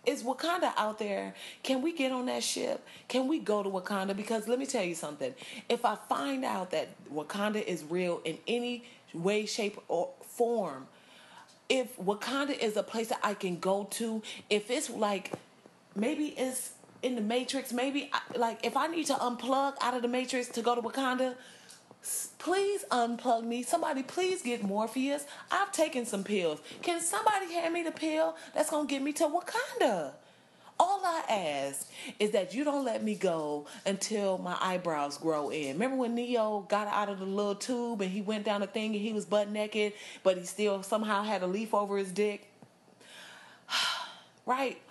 is Wakanda out there? Can we get on that ship? Can we go to Wakanda? Because let me tell you something. If I find out that Wakanda is real in any way, shape, or form, if Wakanda is a place that I can go to, if it's like maybe it's in the Matrix, maybe like if I need to unplug out of the Matrix to go to Wakanda, please unplug me. Somebody, please get Morpheus. I've taken some pills. Can somebody hand me the pill that's to get me to Wakanda? All I ask is that you don't let me go until my eyebrows grow in. Remember when Neo got out of the little tube and he went down the thing and he was butt naked, but he still somehow had a leaf over his dick? right?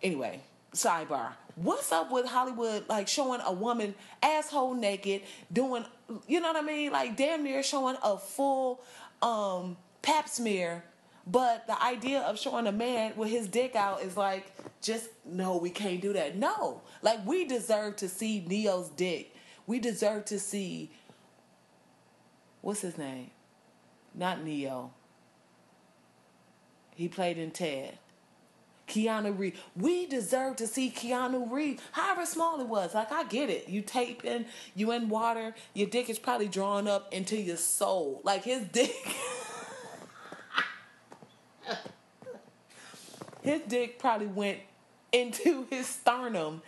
Anyway, sidebar. What's up with Hollywood like showing a woman asshole naked, doing you know what I mean? Like damn near showing a full um pap smear. But the idea of showing a man with his dick out is like, just no, we can't do that. No. Like we deserve to see Neo's dick. We deserve to see what's his name? Not Neo. He played in Ted. Keanu Reeves. We deserve to see Keanu Reeves, however small it was. Like I get it. You taping, you in water, your dick is probably drawn up into your soul. Like his dick. his dick probably went into his sternum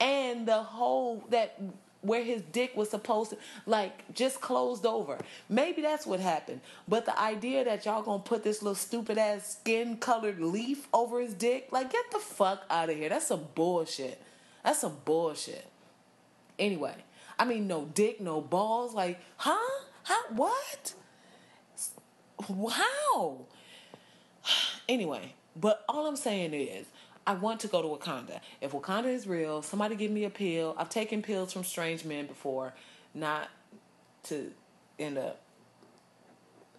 and the whole, that where his dick was supposed to like just closed over. Maybe that's what happened. But the idea that y'all gonna put this little stupid ass skin colored leaf over his dick, like get the fuck out of here. That's some bullshit. That's some bullshit. Anyway, I mean no dick, no balls, like, huh? How what? How? Anyway, but all I'm saying is I want to go to Wakanda. If Wakanda is real, somebody give me a pill. I've taken pills from strange men before, not to end up.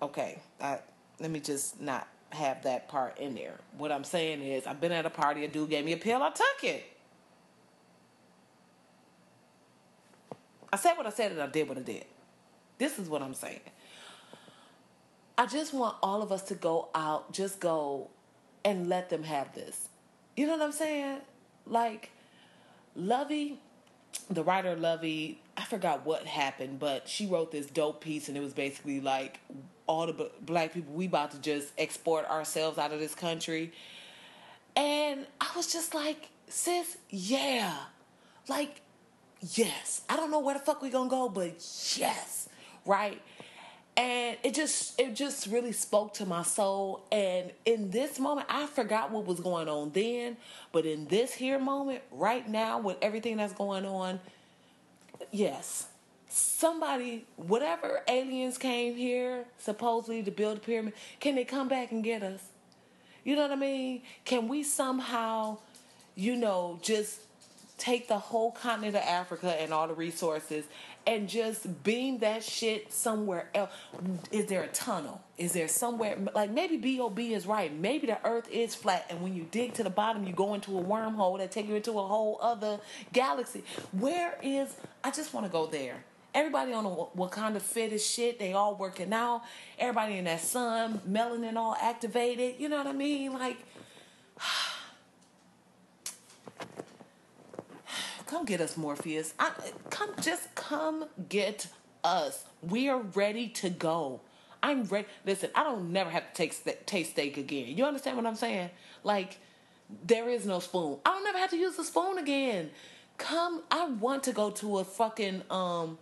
Okay, I, let me just not have that part in there. What I'm saying is, I've been at a party, a dude gave me a pill, I took it. I said what I said and I did what I did. This is what I'm saying. I just want all of us to go out, just go and let them have this. You know what I'm saying? Like, Lovey, the writer Lovey, I forgot what happened, but she wrote this dope piece, and it was basically like all the black people we about to just export ourselves out of this country. And I was just like, sis, yeah, like, yes. I don't know where the fuck we gonna go, but yes, right? And it just it just really spoke to my soul. And in this moment i forgot what was going on then. But in this here moment right now with everything that's going on yes somebody whatever aliens came here supposedly to build a pyramid can they come back and get us? You know what i mean? Can we somehow you know just take the whole continent of africa and all the resources and just beam that shit somewhere else. Is there a tunnel? Is there somewhere like maybe Bob is right? Maybe the Earth is flat, and when you dig to the bottom, you go into a wormhole that take you into a whole other galaxy. Where is? I just want to go there. Everybody on the Wakanda fetish shit, they all working out. Everybody in that sun, melanin all activated. You know what I mean? Like. Come get us, Morpheus. I, come, just come get us. We are ready to go. I'm ready. Listen, I don't never have to take taste steak again. You understand what I'm saying? Like, there is no spoon. I don't never have to use the spoon again. Come, I want to go to a fucking um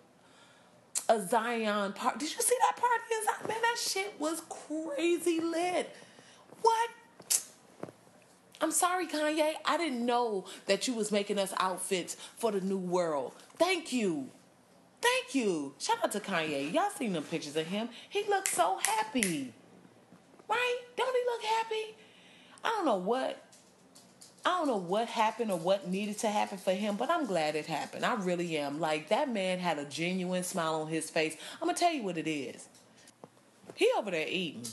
a Zion party. Did you see that party in Zion? Man, that shit was crazy lit. What? I'm sorry, Kanye. I didn't know that you was making us outfits for the new world. Thank you. Thank you. Shout out to Kanye. Y'all seen the pictures of him. He looks so happy. Right? Don't he look happy? I don't know what I don't know what happened or what needed to happen for him, but I'm glad it happened. I really am. Like that man had a genuine smile on his face. I'm gonna tell you what it is. He over there eating.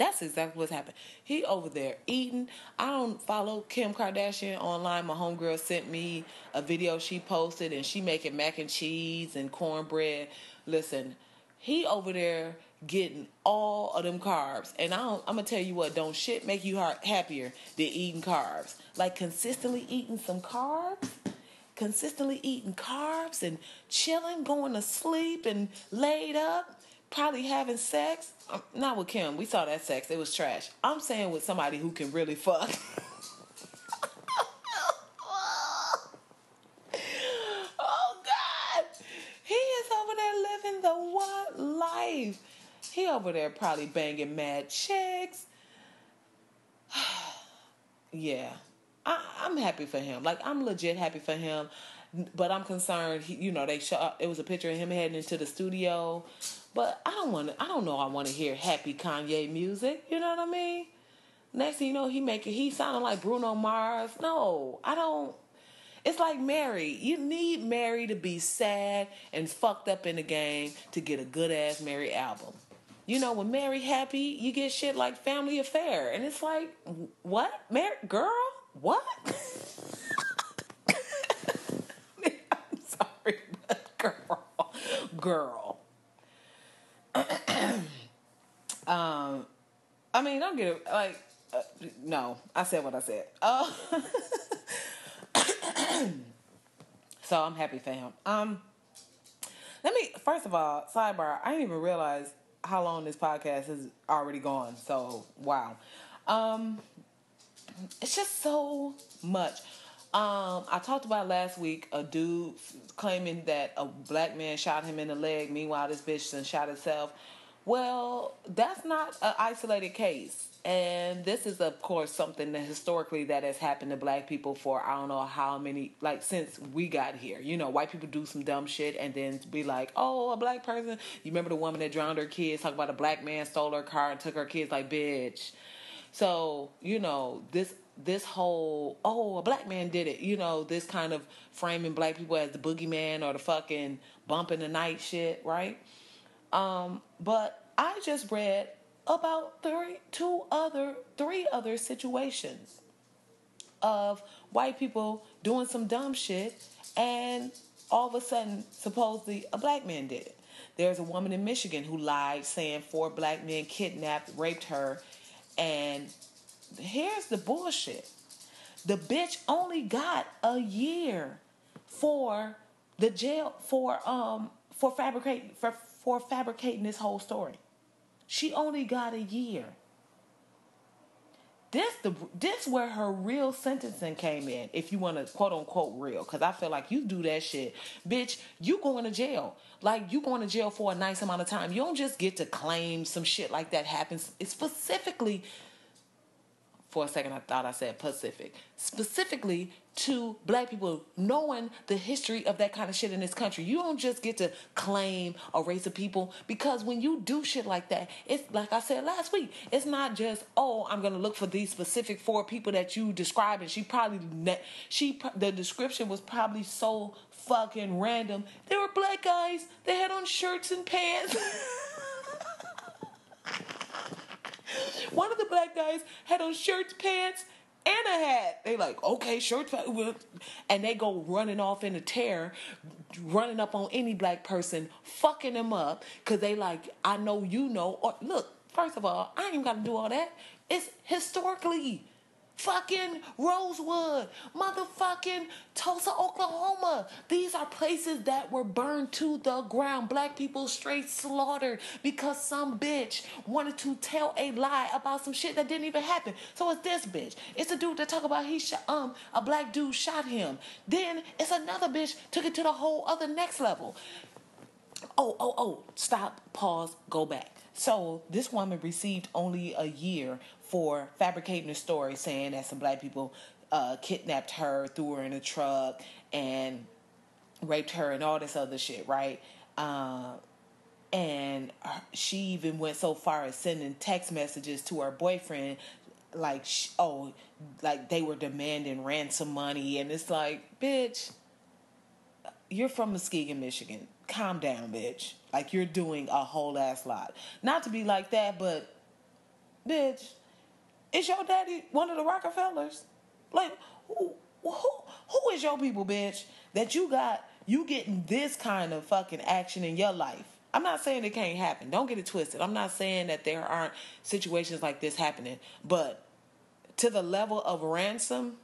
That's exactly what's happened. He over there eating. I don't follow Kim Kardashian online. My homegirl sent me a video she posted, and she making mac and cheese and cornbread. Listen, he over there getting all of them carbs, and I don't, I'm gonna tell you what. Don't shit make you heart happier than eating carbs. Like consistently eating some carbs consistently eating carbs and chilling, going to sleep and laid up probably having sex. Um, not with Kim. We saw that sex. It was trash. I'm saying with somebody who can really fuck. oh God, he is over there living the one life. He over there probably banging mad chicks. yeah, I, am happy for him. Like I'm legit happy for him. But I'm concerned. He, you know, they shot. It was a picture of him heading into the studio but I don't want to. I don't know. I want to hear happy Kanye music. You know what I mean? Next thing you know, he making he sounding like Bruno Mars. No, I don't. It's like Mary. You need Mary to be sad and fucked up in the game to get a good ass Mary album. You know, when Mary happy, you get shit like Family Affair, and it's like, what, Mary, girl, what? I'm sorry, but girl, girl. Um, I mean, don't get it. Like, uh, no, I said what I said. Uh, so I'm happy for him. Um, let me first of all, sidebar. I didn't even realize how long this podcast has already gone. So wow, um, it's just so much. Um, I talked about last week a dude claiming that a black man shot him in the leg. Meanwhile, this bitch then shot herself. Well, that's not an isolated case. And this is, of course, something that historically that has happened to black people for I don't know how many, like since we got here. You know, white people do some dumb shit and then be like, oh, a black person. You remember the woman that drowned her kids? Talk about a black man stole her car and took her kids. Like, bitch. So you know this this whole oh a black man did it. You know this kind of framing black people as the boogeyman or the fucking bump in the night shit, right? Um, but I just read about three, two other, three other situations of white people doing some dumb shit, and all of a sudden, supposedly, a black man did it. There's a woman in Michigan who lied saying four black men kidnapped, raped her, and here's the bullshit. The bitch only got a year for the jail for um for fabricating for for fabricating this whole story. She only got a year. This the this where her real sentencing came in, if you want to quote unquote real, because I feel like you do that shit, bitch. You going to jail, like you going to jail for a nice amount of time. You don't just get to claim some shit like that happens. It's specifically for a second I thought I said Pacific. Specifically to black people knowing the history of that kind of shit in this country. You don't just get to claim a race of people because when you do shit like that, it's like I said last week, it's not just, oh, I'm going to look for these specific four people that you described and she probably she the description was probably so fucking random. They were black guys. They had on shirts and pants. One of the black guys had on shirts, pants, and a hat. They like, okay, shirts, and they go running off in a tear, running up on any black person, fucking them up, cause they like, I know you know. Or look, first of all, I ain't even got to do all that. It's historically fucking Rosewood, motherfucking Tulsa, Oklahoma. These are places that were burned to the ground. Black people straight slaughtered because some bitch wanted to tell a lie about some shit that didn't even happen. So it's this bitch. It's a dude that talk about he shot um a black dude shot him. Then it's another bitch took it to the whole other next level. Oh, oh, oh, stop, pause, go back. So this woman received only a year for fabricating a story saying that some black people uh, kidnapped her, threw her in a truck, and raped her and all this other shit, right? Uh, and she even went so far as sending text messages to her boyfriend like oh like they were demanding ransom money. And it's like bitch you're from muskegon michigan. Calm down bitch. Like you're doing a whole ass lot. Not to be like that but bitch is your daddy one of the Rockefellers? Like, who, who, who is your people, bitch? That you got, you getting this kind of fucking action in your life. I'm not saying it can't happen. Don't get it twisted. I'm not saying that there aren't situations like this happening. But to the level of ransom,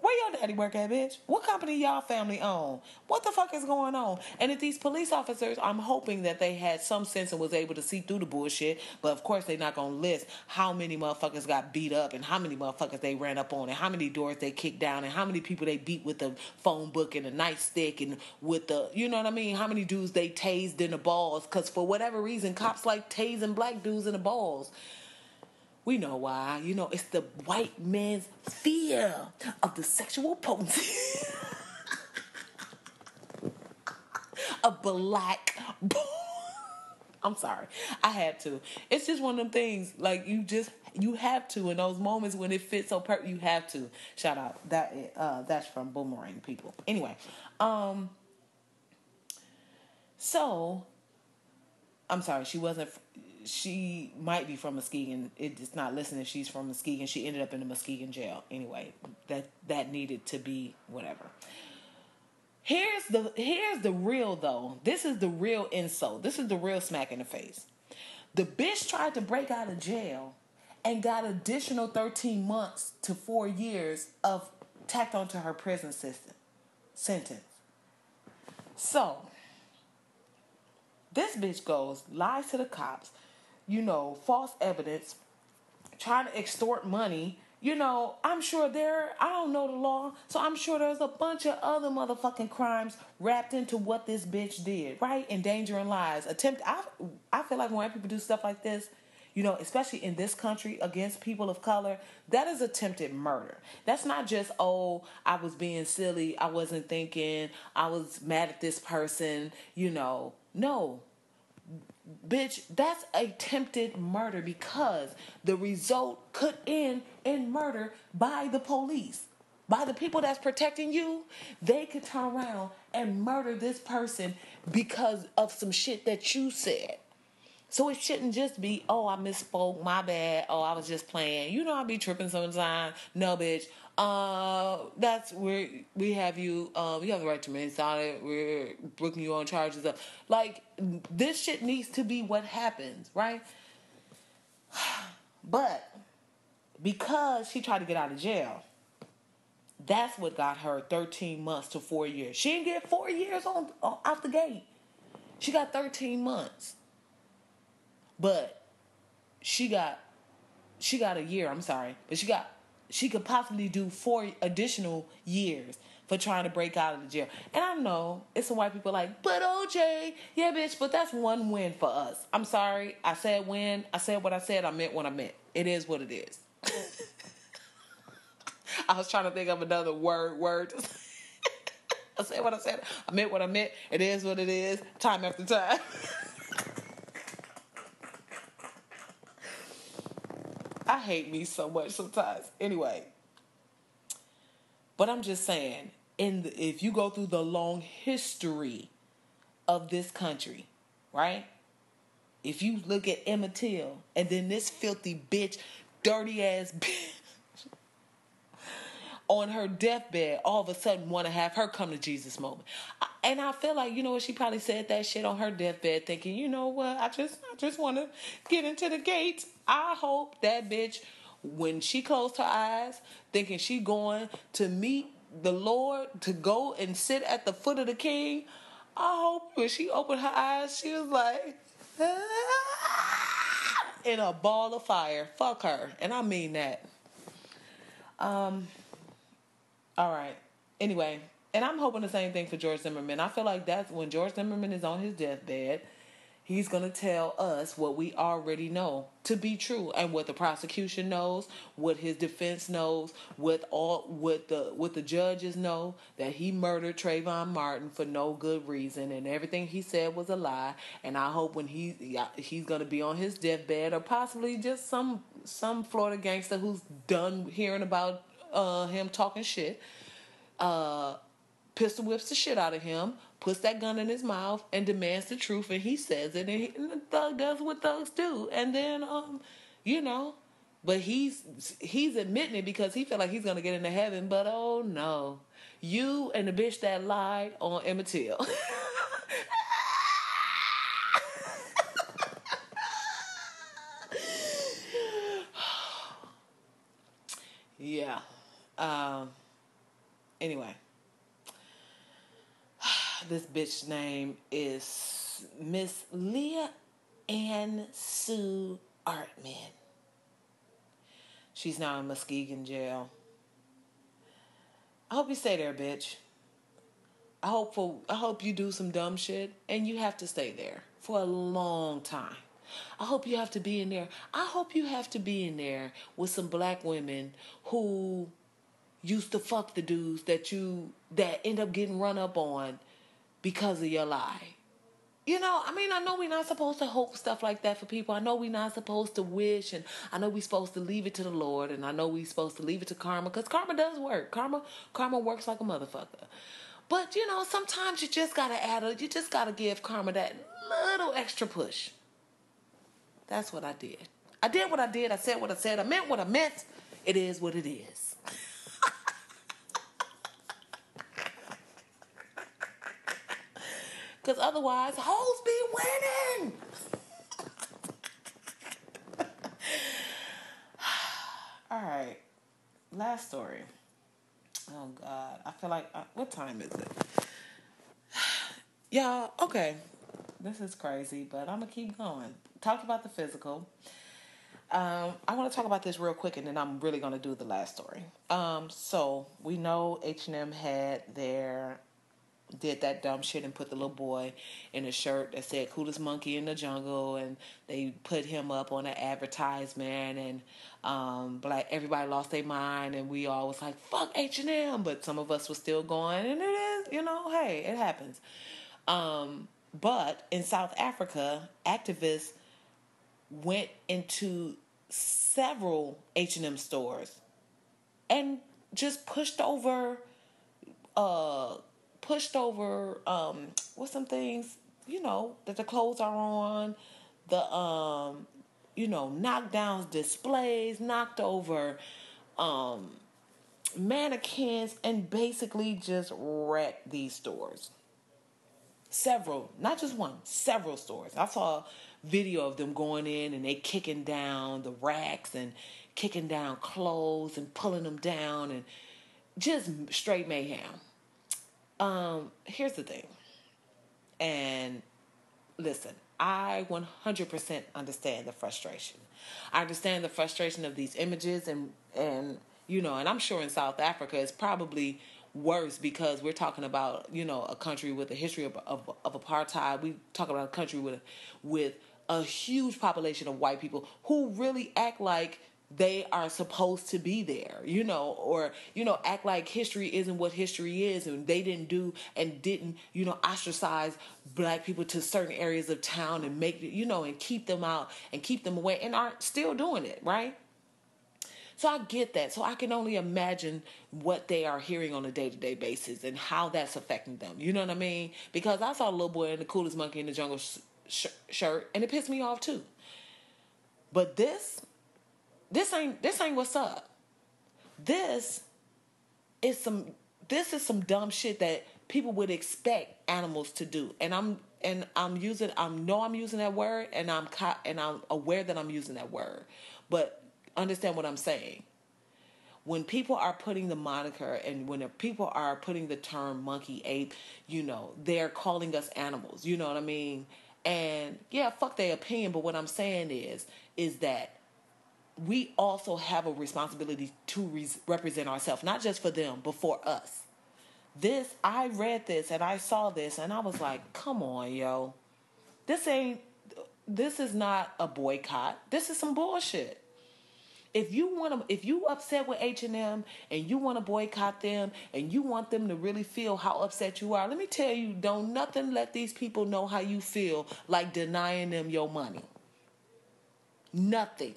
where your daddy work at, bitch? What company y'all family own? What the fuck is going on? And if these police officers, I'm hoping that they had some sense and was able to see through the bullshit. But of course, they're not gonna list how many motherfuckers got beat up and how many motherfuckers they ran up on and how many doors they kicked down and how many people they beat with a phone book and a nightstick and with the, you know what I mean? How many dudes they tased in the balls? Because for whatever reason, cops like tasing black dudes in the balls. We know why. You know, it's the white man's fear of the sexual potency of black I'm sorry. I had to. It's just one of them things. Like you just you have to in those moments when it fits so perfect. You have to. Shout out that uh, that's from Boomerang people. Anyway, um, so I'm sorry. She wasn't she might be from Muskegon. It's not listening. She's from Muskegon. She ended up in the Muskegon jail. Anyway, that that needed to be whatever. Here's the here's the real though. This is the real insult. This is the real smack in the face. The bitch tried to break out of jail and got additional 13 months to four years of tacked onto her prison system sentence. So this bitch goes, lies to the cops, you know, false evidence, trying to extort money. You know, I'm sure there, I don't know the law, so I'm sure there's a bunch of other motherfucking crimes wrapped into what this bitch did, right? Endangering lives. Attempt, I, I feel like when people do stuff like this, you know, especially in this country against people of color, that is attempted murder. That's not just, oh, I was being silly, I wasn't thinking, I was mad at this person, you know. No. Bitch, that's attempted murder because the result could end in murder by the police. By the people that's protecting you, they could turn around and murder this person because of some shit that you said. So it shouldn't just be, oh, I misspoke, my bad, oh, I was just playing. You know, I be tripping sometimes. No, bitch. Uh, that's where we have you. Uh, we have the right to remain silent. We're booking you on charges of like this shit needs to be what happens, right? But because she tried to get out of jail, that's what got her 13 months to four years. She didn't get four years on, on out the gate. She got 13 months. But she got she got a year, I'm sorry. But she got she could possibly do four additional years for trying to break out of the jail. And I know it's some white people like, but OJ, yeah, bitch, but that's one win for us. I'm sorry. I said win. I said what I said. I meant what I meant. It is what it is. I was trying to think of another word. Word. I said what I said. I meant what I meant. It is what it is. Time after time. I hate me so much sometimes. Anyway, but I'm just saying, in the, if you go through the long history of this country, right? If you look at Emmett Till and then this filthy bitch, dirty ass bitch on her deathbed, all of a sudden want to have her come to Jesus moment. And I feel like, you know what, she probably said that shit on her deathbed thinking, you know what, I just I just want to get into the gates. I hope that bitch, when she closed her eyes, thinking she going to meet the Lord, to go and sit at the foot of the king, I hope when she opened her eyes, she was like, ah, in a ball of fire. Fuck her. And I mean that. Um, all right. Anyway, and I'm hoping the same thing for George Zimmerman. I feel like that's when George Zimmerman is on his deathbed, he's going to tell us what we already know to be true and what the prosecution knows, what his defense knows, what all what the what the judges know that he murdered Trayvon Martin for no good reason and everything he said was a lie. And I hope when he he's going to be on his deathbed or possibly just some some Florida gangster who's done hearing about uh, him talking shit, uh, pistol whips the shit out of him, puts that gun in his mouth, and demands the truth, and he says it, and, he, and the thug does what thugs do, and then, um, you know, but he's he's admitting it because he felt like he's gonna get into heaven, but oh no, you and the bitch that lied on Emmett Till. yeah. Um, anyway, this bitch name is Miss Leah Ann Sue Artman. She's now in Muskegon jail. I hope you stay there, bitch. I hope for I hope you do some dumb shit and you have to stay there for a long time. I hope you have to be in there. I hope you have to be in there with some black women who used to fuck the dudes that you that end up getting run up on because of your lie. You know, I mean, I know we're not supposed to hope stuff like that for people. I know we're not supposed to wish, and I know we're supposed to leave it to the Lord, and I know we're supposed to leave it to karma because karma does work. Karma, karma works like a motherfucker. But you know, sometimes you just gotta add a, you just gotta give karma that little extra push. That's what I did. I did what I did. I said what I said. I meant what I meant. It is what it is. Because otherwise, hoes be winning. All right. Last story. Oh God, I feel like uh, what time is it? Y'all, okay, this is crazy, but I'm gonna keep going. Talk about the physical. Um, I want to talk about this real quick, and then I'm really gonna do the last story. Um, so we know H and M had their did that dumb shit and put the little boy in a shirt that said coolest monkey in the jungle and they put him up on an advertisement and um black everybody lost their mind and we all was like fuck H&M but some of us was still going and it is you know hey it happens. Um but in South Africa activists went into several H&M stores and just pushed over uh pushed over um some things you know that the clothes are on the um you know knockdowns displays knocked over um mannequins and basically just wrecked these stores. Several not just one several stores. I saw a video of them going in and they kicking down the racks and kicking down clothes and pulling them down and just straight mayhem um, here's the thing. And listen, I 100% understand the frustration. I understand the frustration of these images and and you know, and I'm sure in South Africa it's probably worse because we're talking about you know a country with a history of, of, of apartheid. We talk about a country with with a huge population of white people who really act like they are supposed to be there, you know, or, you know, act like history isn't what history is and they didn't do and didn't, you know, ostracize black people to certain areas of town and make, you know, and keep them out and keep them away and aren't still doing it, right? So I get that. So I can only imagine what they are hearing on a day to day basis and how that's affecting them. You know what I mean? Because I saw a little boy in the coolest monkey in the jungle sh- shirt and it pissed me off too. But this, this ain't this ain't what's up. This is some this is some dumb shit that people would expect animals to do. And I'm and I'm using I know I'm using that word and I'm and I'm aware that I'm using that word. But understand what I'm saying. When people are putting the moniker and when people are putting the term monkey ape, you know, they're calling us animals. You know what I mean? And yeah, fuck their opinion, but what I'm saying is is that we also have a responsibility to re- represent ourselves, not just for them, but for us. This, I read this and I saw this and I was like, come on, yo. This ain't, this is not a boycott. This is some bullshit. If you want to, if you upset with H and M and you want to boycott them and you want them to really feel how upset you are, let me tell you, don't nothing let these people know how you feel like denying them your money. Nothing.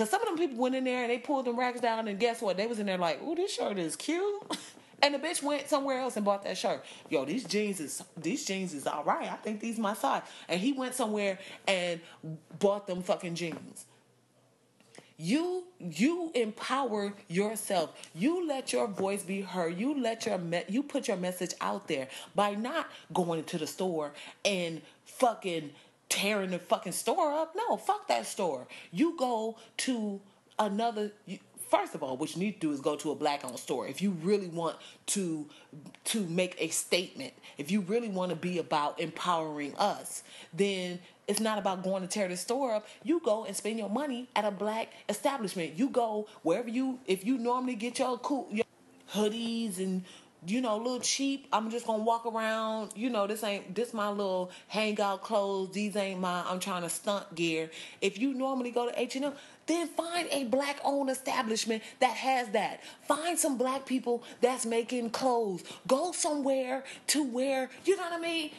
Cause some of them people went in there and they pulled them racks down, and guess what? They was in there like, "Ooh, this shirt is cute," and the bitch went somewhere else and bought that shirt. Yo, these jeans is these jeans is all right. I think these my size. And he went somewhere and bought them fucking jeans. You you empower yourself. You let your voice be heard. You let your me- you put your message out there by not going to the store and fucking tearing the fucking store up. No, fuck that store. You go to another. You, First of all, what you need to do is go to a black-owned store if you really want to to make a statement. If you really want to be about empowering us, then it's not about going to tear the store up. You go and spend your money at a black establishment. You go wherever you if you normally get your cool your hoodies and you know, little cheap. I'm just gonna walk around. You know, this ain't this my little hangout clothes. These ain't my I'm trying to stunt gear. If you normally go to H and M, then find a black owned establishment that has that. Find some black people that's making clothes. Go somewhere to where you know what I mean.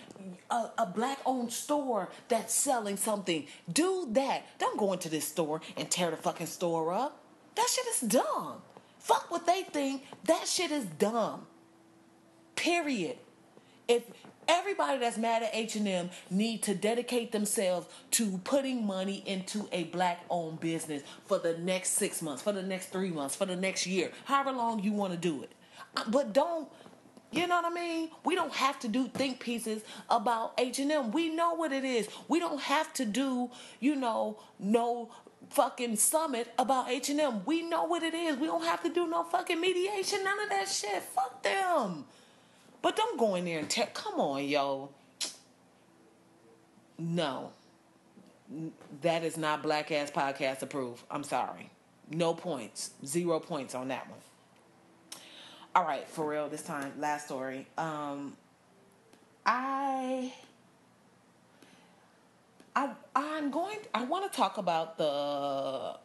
A, a black owned store that's selling something. Do that. Don't go into this store and tear the fucking store up. That shit is dumb. Fuck what they think. That shit is dumb. Period. If everybody that's mad at H&M need to dedicate themselves to putting money into a black owned business for the next 6 months, for the next 3 months, for the next year, however long you want to do it. Uh, but don't you know what I mean? We don't have to do think pieces about H&M. We know what it is. We don't have to do, you know, no fucking summit about H&M. We know what it is. We don't have to do no fucking mediation, none of that shit. Fuck them. But don't go in there and tell, come on, yo. No. That is not Black Ass Podcast approved. I'm sorry. No points. Zero points on that one. All right, for real, this time, last story. Um, I I I'm going. I want to talk about the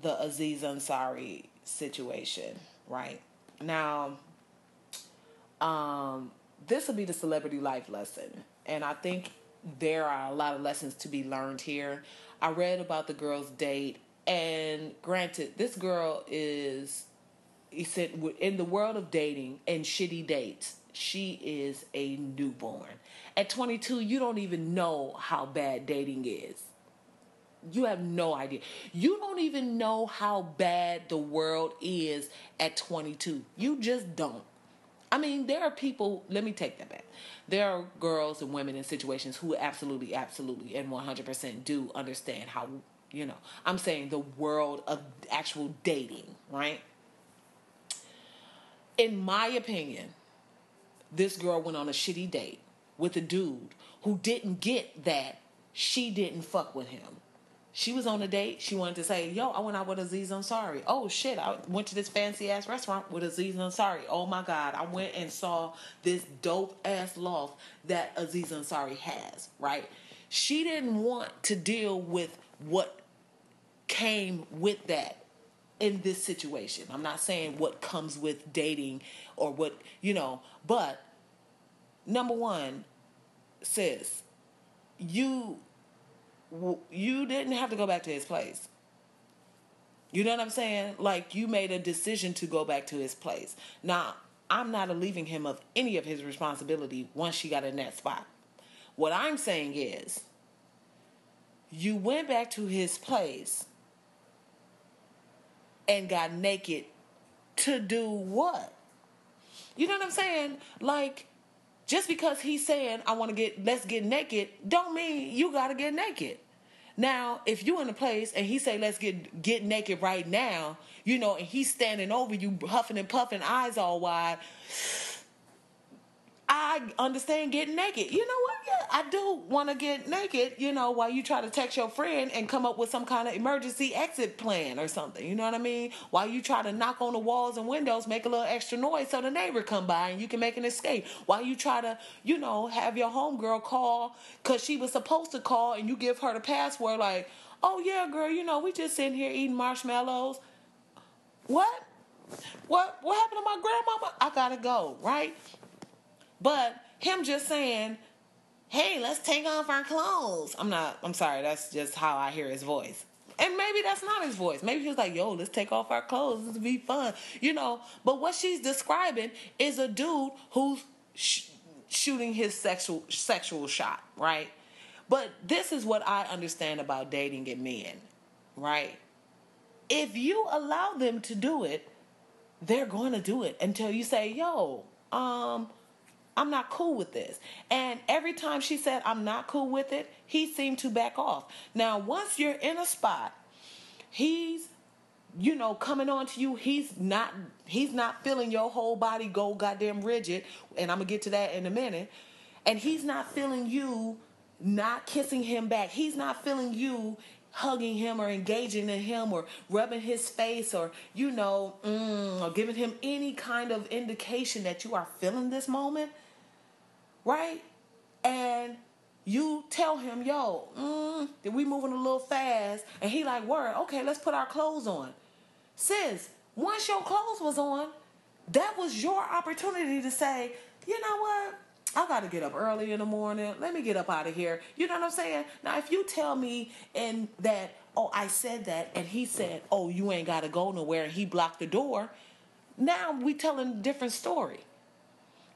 the Aziz Ansari situation. Right now, um, this will be the celebrity life lesson, and I think there are a lot of lessons to be learned here. I read about the girl's date, and granted, this girl is. He said, in the world of dating and shitty dates, she is a newborn. At 22, you don't even know how bad dating is. You have no idea. You don't even know how bad the world is at 22. You just don't. I mean, there are people, let me take that back. There are girls and women in situations who absolutely, absolutely, and 100% do understand how, you know, I'm saying the world of actual dating, right? In my opinion, this girl went on a shitty date with a dude who didn't get that she didn't fuck with him. She was on a date. She wanted to say, "Yo, I went out with Aziz Ansari. Oh shit, I went to this fancy ass restaurant with Aziz Ansari. Oh my god, I went and saw this dope ass loft that Aziz Ansari has. Right? She didn't want to deal with what came with that in this situation. I'm not saying what comes with dating or what, you know, but number one, sis, you you didn't have to go back to his place. You know what I'm saying? Like you made a decision to go back to his place. Now, I'm not relieving him of any of his responsibility once she got in that spot. What I'm saying is, you went back to his place and got naked to do what? You know what I'm saying? Like, just because he's saying I want to get let's get naked, don't mean you gotta get naked. Now, if you in a place and he say let's get get naked right now, you know, and he's standing over you, huffing and puffing, eyes all wide I understand getting naked. You know what? Yeah, I do want to get naked, you know, while you try to text your friend and come up with some kind of emergency exit plan or something. You know what I mean? While you try to knock on the walls and windows, make a little extra noise so the neighbor come by and you can make an escape. While you try to, you know, have your homegirl call because she was supposed to call and you give her the password like, oh yeah, girl, you know, we just sitting here eating marshmallows. What? What what happened to my grandmama? I gotta go, right? But him just saying, hey, let's take off our clothes. I'm not, I'm sorry, that's just how I hear his voice. And maybe that's not his voice. Maybe he was like, yo, let's take off our clothes. This be fun. You know, but what she's describing is a dude who's sh- shooting his sexual sexual shot, right? But this is what I understand about dating and men, right? If you allow them to do it, they're going to do it until you say, yo, um, I'm not cool with this. And every time she said, I'm not cool with it, he seemed to back off. Now, once you're in a spot, he's you know coming on to you he's not he's not feeling your whole body go goddamn rigid and i'm gonna get to that in a minute and he's not feeling you not kissing him back he's not feeling you hugging him or engaging in him or rubbing his face or you know mm, or giving him any kind of indication that you are feeling this moment right? And you tell him, yo, mm, we moving a little fast, and he like, word, okay, let's put our clothes on. Sis, once your clothes was on, that was your opportunity to say, you know what? I got to get up early in the morning. Let me get up out of here. You know what I'm saying? Now, if you tell me in that, oh, I said that, and he said, oh, you ain't got to go nowhere, and he blocked the door, now we telling a different story.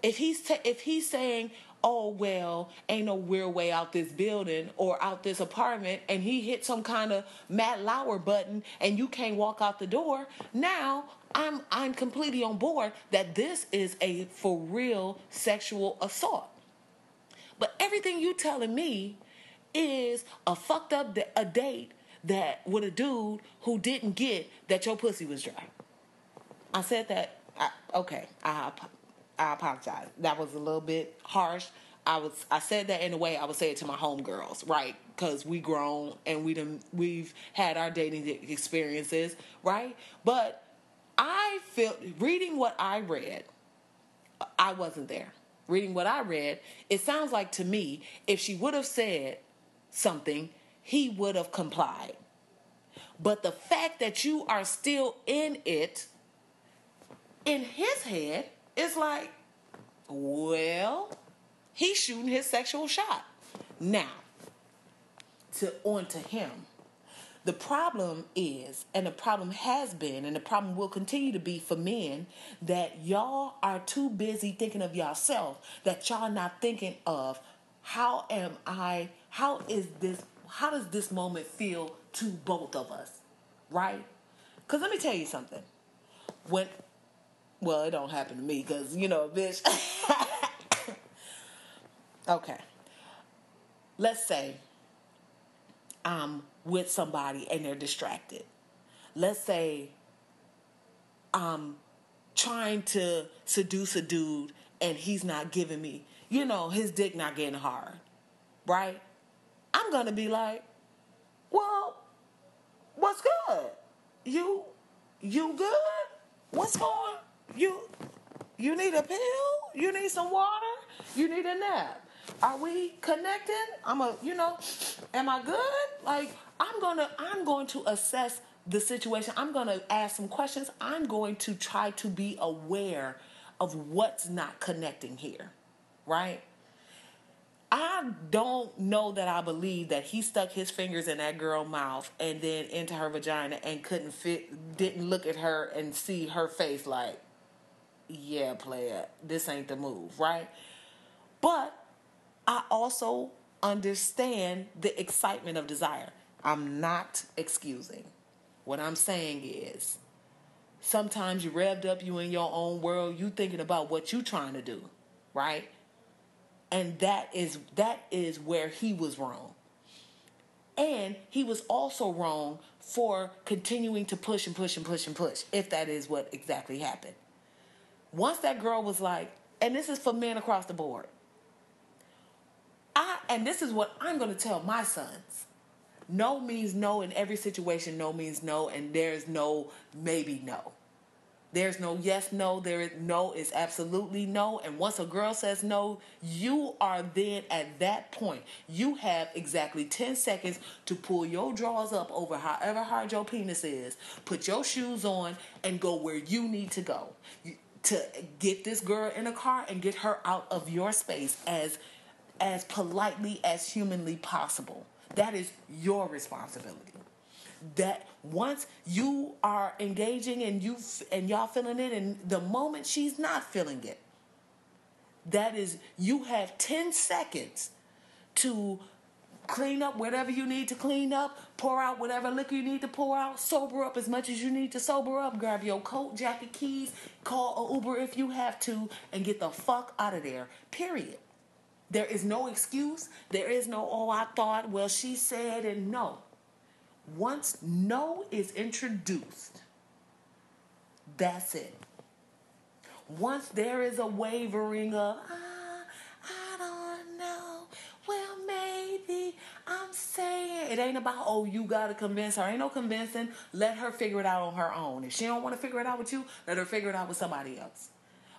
If he's t- if he's saying, "Oh well, ain't no real way out this building or out this apartment," and he hit some kind of Matt Lauer button, and you can't walk out the door, now I'm I'm completely on board that this is a for real sexual assault. But everything you telling me is a fucked up a date that with a dude who didn't get that your pussy was dry. I said that. I, okay, I I apologize. That was a little bit harsh. I was I said that in a way I would say it to my homegirls, right? Because we grown and we done, we've had our dating experiences, right? But I feel reading what I read, I wasn't there. Reading what I read, it sounds like to me if she would have said something, he would have complied. But the fact that you are still in it, in his head, is like, well, he's shooting his sexual shot. Now, to on to him. The problem is, and the problem has been, and the problem will continue to be for men, that y'all are too busy thinking of yourself, that y'all not thinking of how am I, how is this, how does this moment feel to both of us, right? Because let me tell you something. When, well, it don't happen to me because, you know, bitch. okay. Let's say I'm with somebody and they're distracted. Let's say I'm trying to seduce a dude and he's not giving me, you know, his dick not getting hard, right? I'm gonna be like, well, what's good? You, you good? What's going? You, you need a pill? You need some water? You need a nap? Are we connected? I'm a, you know, am I good? Like, I'm gonna, I'm going to assess the situation. I'm gonna ask some questions. I'm going to try to be aware of what's not connecting here, right? I don't know that I believe that he stuck his fingers in that girl's mouth and then into her vagina and couldn't fit, didn't look at her and see her face like, yeah, player, this ain't the move, right? But I also understand the excitement of desire. I'm not excusing. What I'm saying is sometimes you revved up, you in your own world, you thinking about what you trying to do, right? And that is that is where he was wrong. And he was also wrong for continuing to push and push and push and push, if that is what exactly happened. Once that girl was like, and this is for men across the board. I and this is what I'm going to tell my sons. No means no in every situation. No means no, and there's no maybe no. There's no yes, no. There is no is absolutely no. And once a girl says no, you are then at that point. You have exactly 10 seconds to pull your drawers up over however hard your penis is, put your shoes on, and go where you need to go. To get this girl in a car and get her out of your space as as politely as humanly possible. That is your responsibility. That once you are engaging and you and y'all feeling it, and the moment she's not feeling it, that is you have 10 seconds to clean up whatever you need to clean up, pour out whatever liquor you need to pour out, sober up as much as you need to sober up, grab your coat, jacket, keys, call an Uber if you have to, and get the fuck out of there. Period. There is no excuse. There is no, oh, I thought, well, she said, and no. Once no is introduced, that's it. Once there is a wavering of, ah, maybe I'm saying, it ain't about, oh, you got to convince her. Ain't no convincing. Let her figure it out on her own. If she don't want to figure it out with you, let her figure it out with somebody else.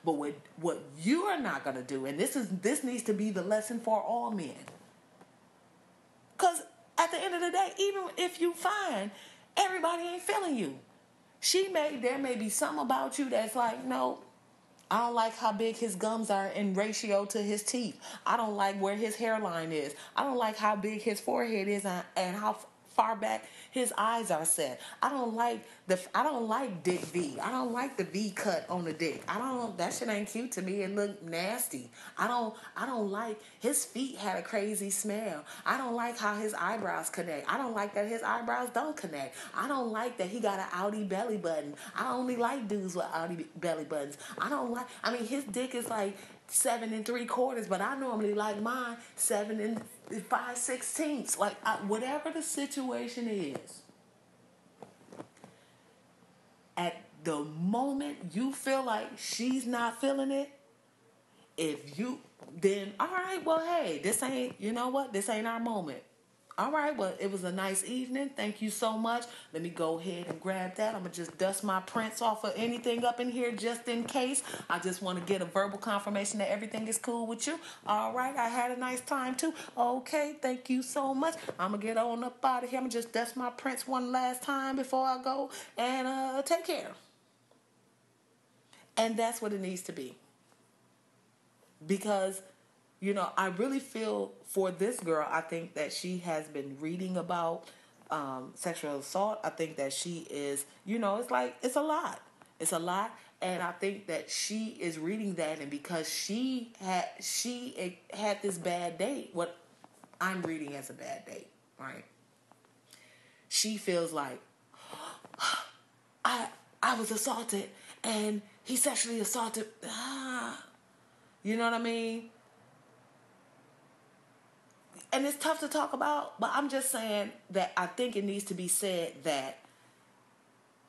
But what what you are not gonna do, and this is this needs to be the lesson for all men. Cause at the end of the day, even if you find everybody ain't feeling you, she may there may be something about you that's like, no, I don't like how big his gums are in ratio to his teeth. I don't like where his hairline is. I don't like how big his forehead is and how far back his eyes are set. I don't like the I don't like dick V. I don't like the V cut on the dick. I don't that shit ain't cute to me. It look nasty. I don't I don't like his feet had a crazy smell. I don't like how his eyebrows connect. I don't like that his eyebrows don't connect. I don't like that he got an outie belly button. I only like dudes with outie belly buttons. I don't like I mean his dick is like seven and three quarters, but I normally like mine seven and five sixteenths, like I, whatever the situation is. At the moment you feel like she's not feeling it, if you then all right, well hey, this ain't you know what? This ain't our moment. All right, well, it was a nice evening. Thank you so much. Let me go ahead and grab that. I'm going to just dust my prints off of anything up in here just in case. I just want to get a verbal confirmation that everything is cool with you. All right, I had a nice time too. Okay, thank you so much. I'm going to get on up out of here. I'm going to just dust my prints one last time before I go and uh, take care. And that's what it needs to be. Because you know, I really feel for this girl, I think that she has been reading about um, sexual assault. I think that she is, you know, it's like, it's a lot. It's a lot. And I think that she is reading that, and because she had she had this bad date, what I'm reading as a bad date, right? She feels like I I was assaulted, and he sexually assaulted. Ah, you know what I mean? And it's tough to talk about, but I'm just saying that I think it needs to be said that,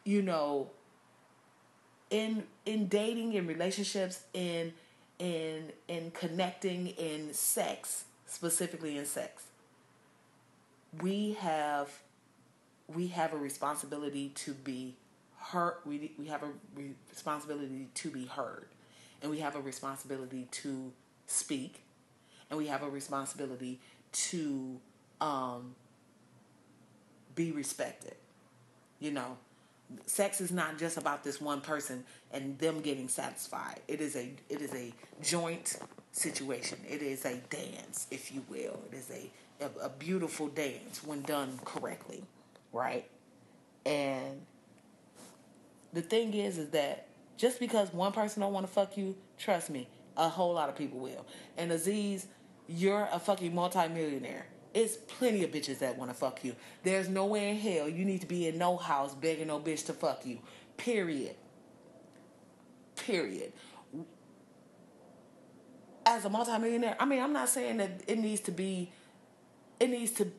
you know, in in dating, in relationships, in in in connecting, in sex, specifically in sex, we have we have a responsibility to be heard. We we have a responsibility to be heard, and we have a responsibility to speak, and we have a responsibility to um, be respected. You know, sex is not just about this one person and them getting satisfied. It is a it is a joint situation. It is a dance, if you will. It is a a, a beautiful dance when done correctly, right? And the thing is, is that just because one person don't want to fuck you, trust me, a whole lot of people will. And Aziz, you're a fucking multimillionaire. It's plenty of bitches that want to fuck you. There's nowhere in hell you need to be in no house begging no bitch to fuck you. Period. Period. As a multimillionaire, I mean, I'm not saying that it needs to be, it needs to.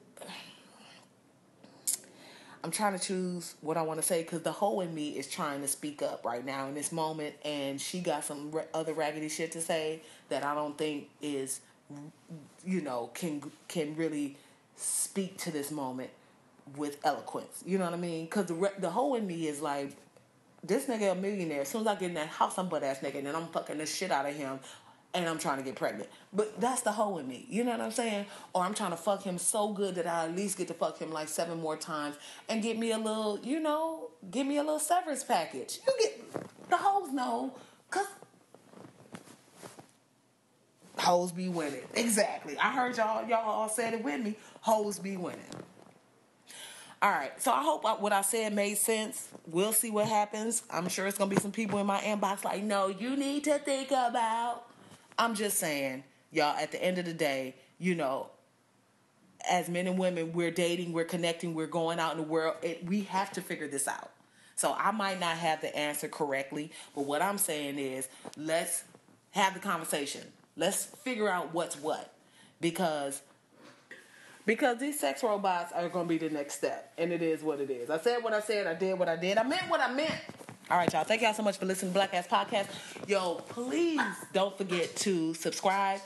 I'm trying to choose what I want to say because the hoe in me is trying to speak up right now in this moment, and she got some other raggedy shit to say that I don't think is you know, can can really speak to this moment with eloquence. You know what I mean? Because the the whole in me is like, this nigga a millionaire. As soon as I get in that house, I'm butt ass nigga, and I'm fucking the shit out of him, and I'm trying to get pregnant. But that's the hoe in me. You know what I'm saying? Or I'm trying to fuck him so good that I at least get to fuck him like seven more times and get me a little, you know, give me a little severance package. You get the hoes know, cause hoes be winning. Exactly. I heard y'all y'all all said it with me. Hoes be winning. All right, so I hope what I said made sense. We'll see what happens. I'm sure it's gonna be some people in my inbox like, no, you need to think about. I'm just saying, y'all. At the end of the day, you know, as men and women, we're dating, we're connecting, we're going out in the world. It, we have to figure this out. So I might not have the answer correctly, but what I'm saying is, let's have the conversation. Let's figure out what's what. Because because these sex robots are going to be the next step. And it is what it is. I said what I said. I did what I did. I meant what I meant. All right, y'all. Thank y'all so much for listening to Black Ass Podcast. Yo, please don't forget to subscribe.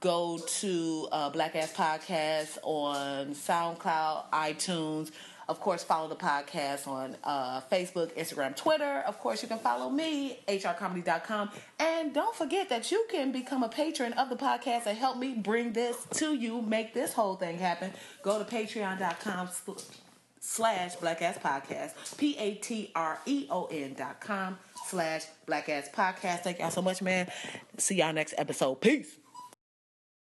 Go to uh, Black Ass Podcast on SoundCloud, iTunes. Of course, follow the podcast on uh, Facebook, Instagram, Twitter. Of course, you can follow me, hrcomedy.com. And don't forget that you can become a patron of the podcast and help me bring this to you, make this whole thing happen. Go to patreon.com slash black podcast, P A T R E O N dot com slash black ass podcast. Thank y'all so much, man. See y'all next episode. Peace.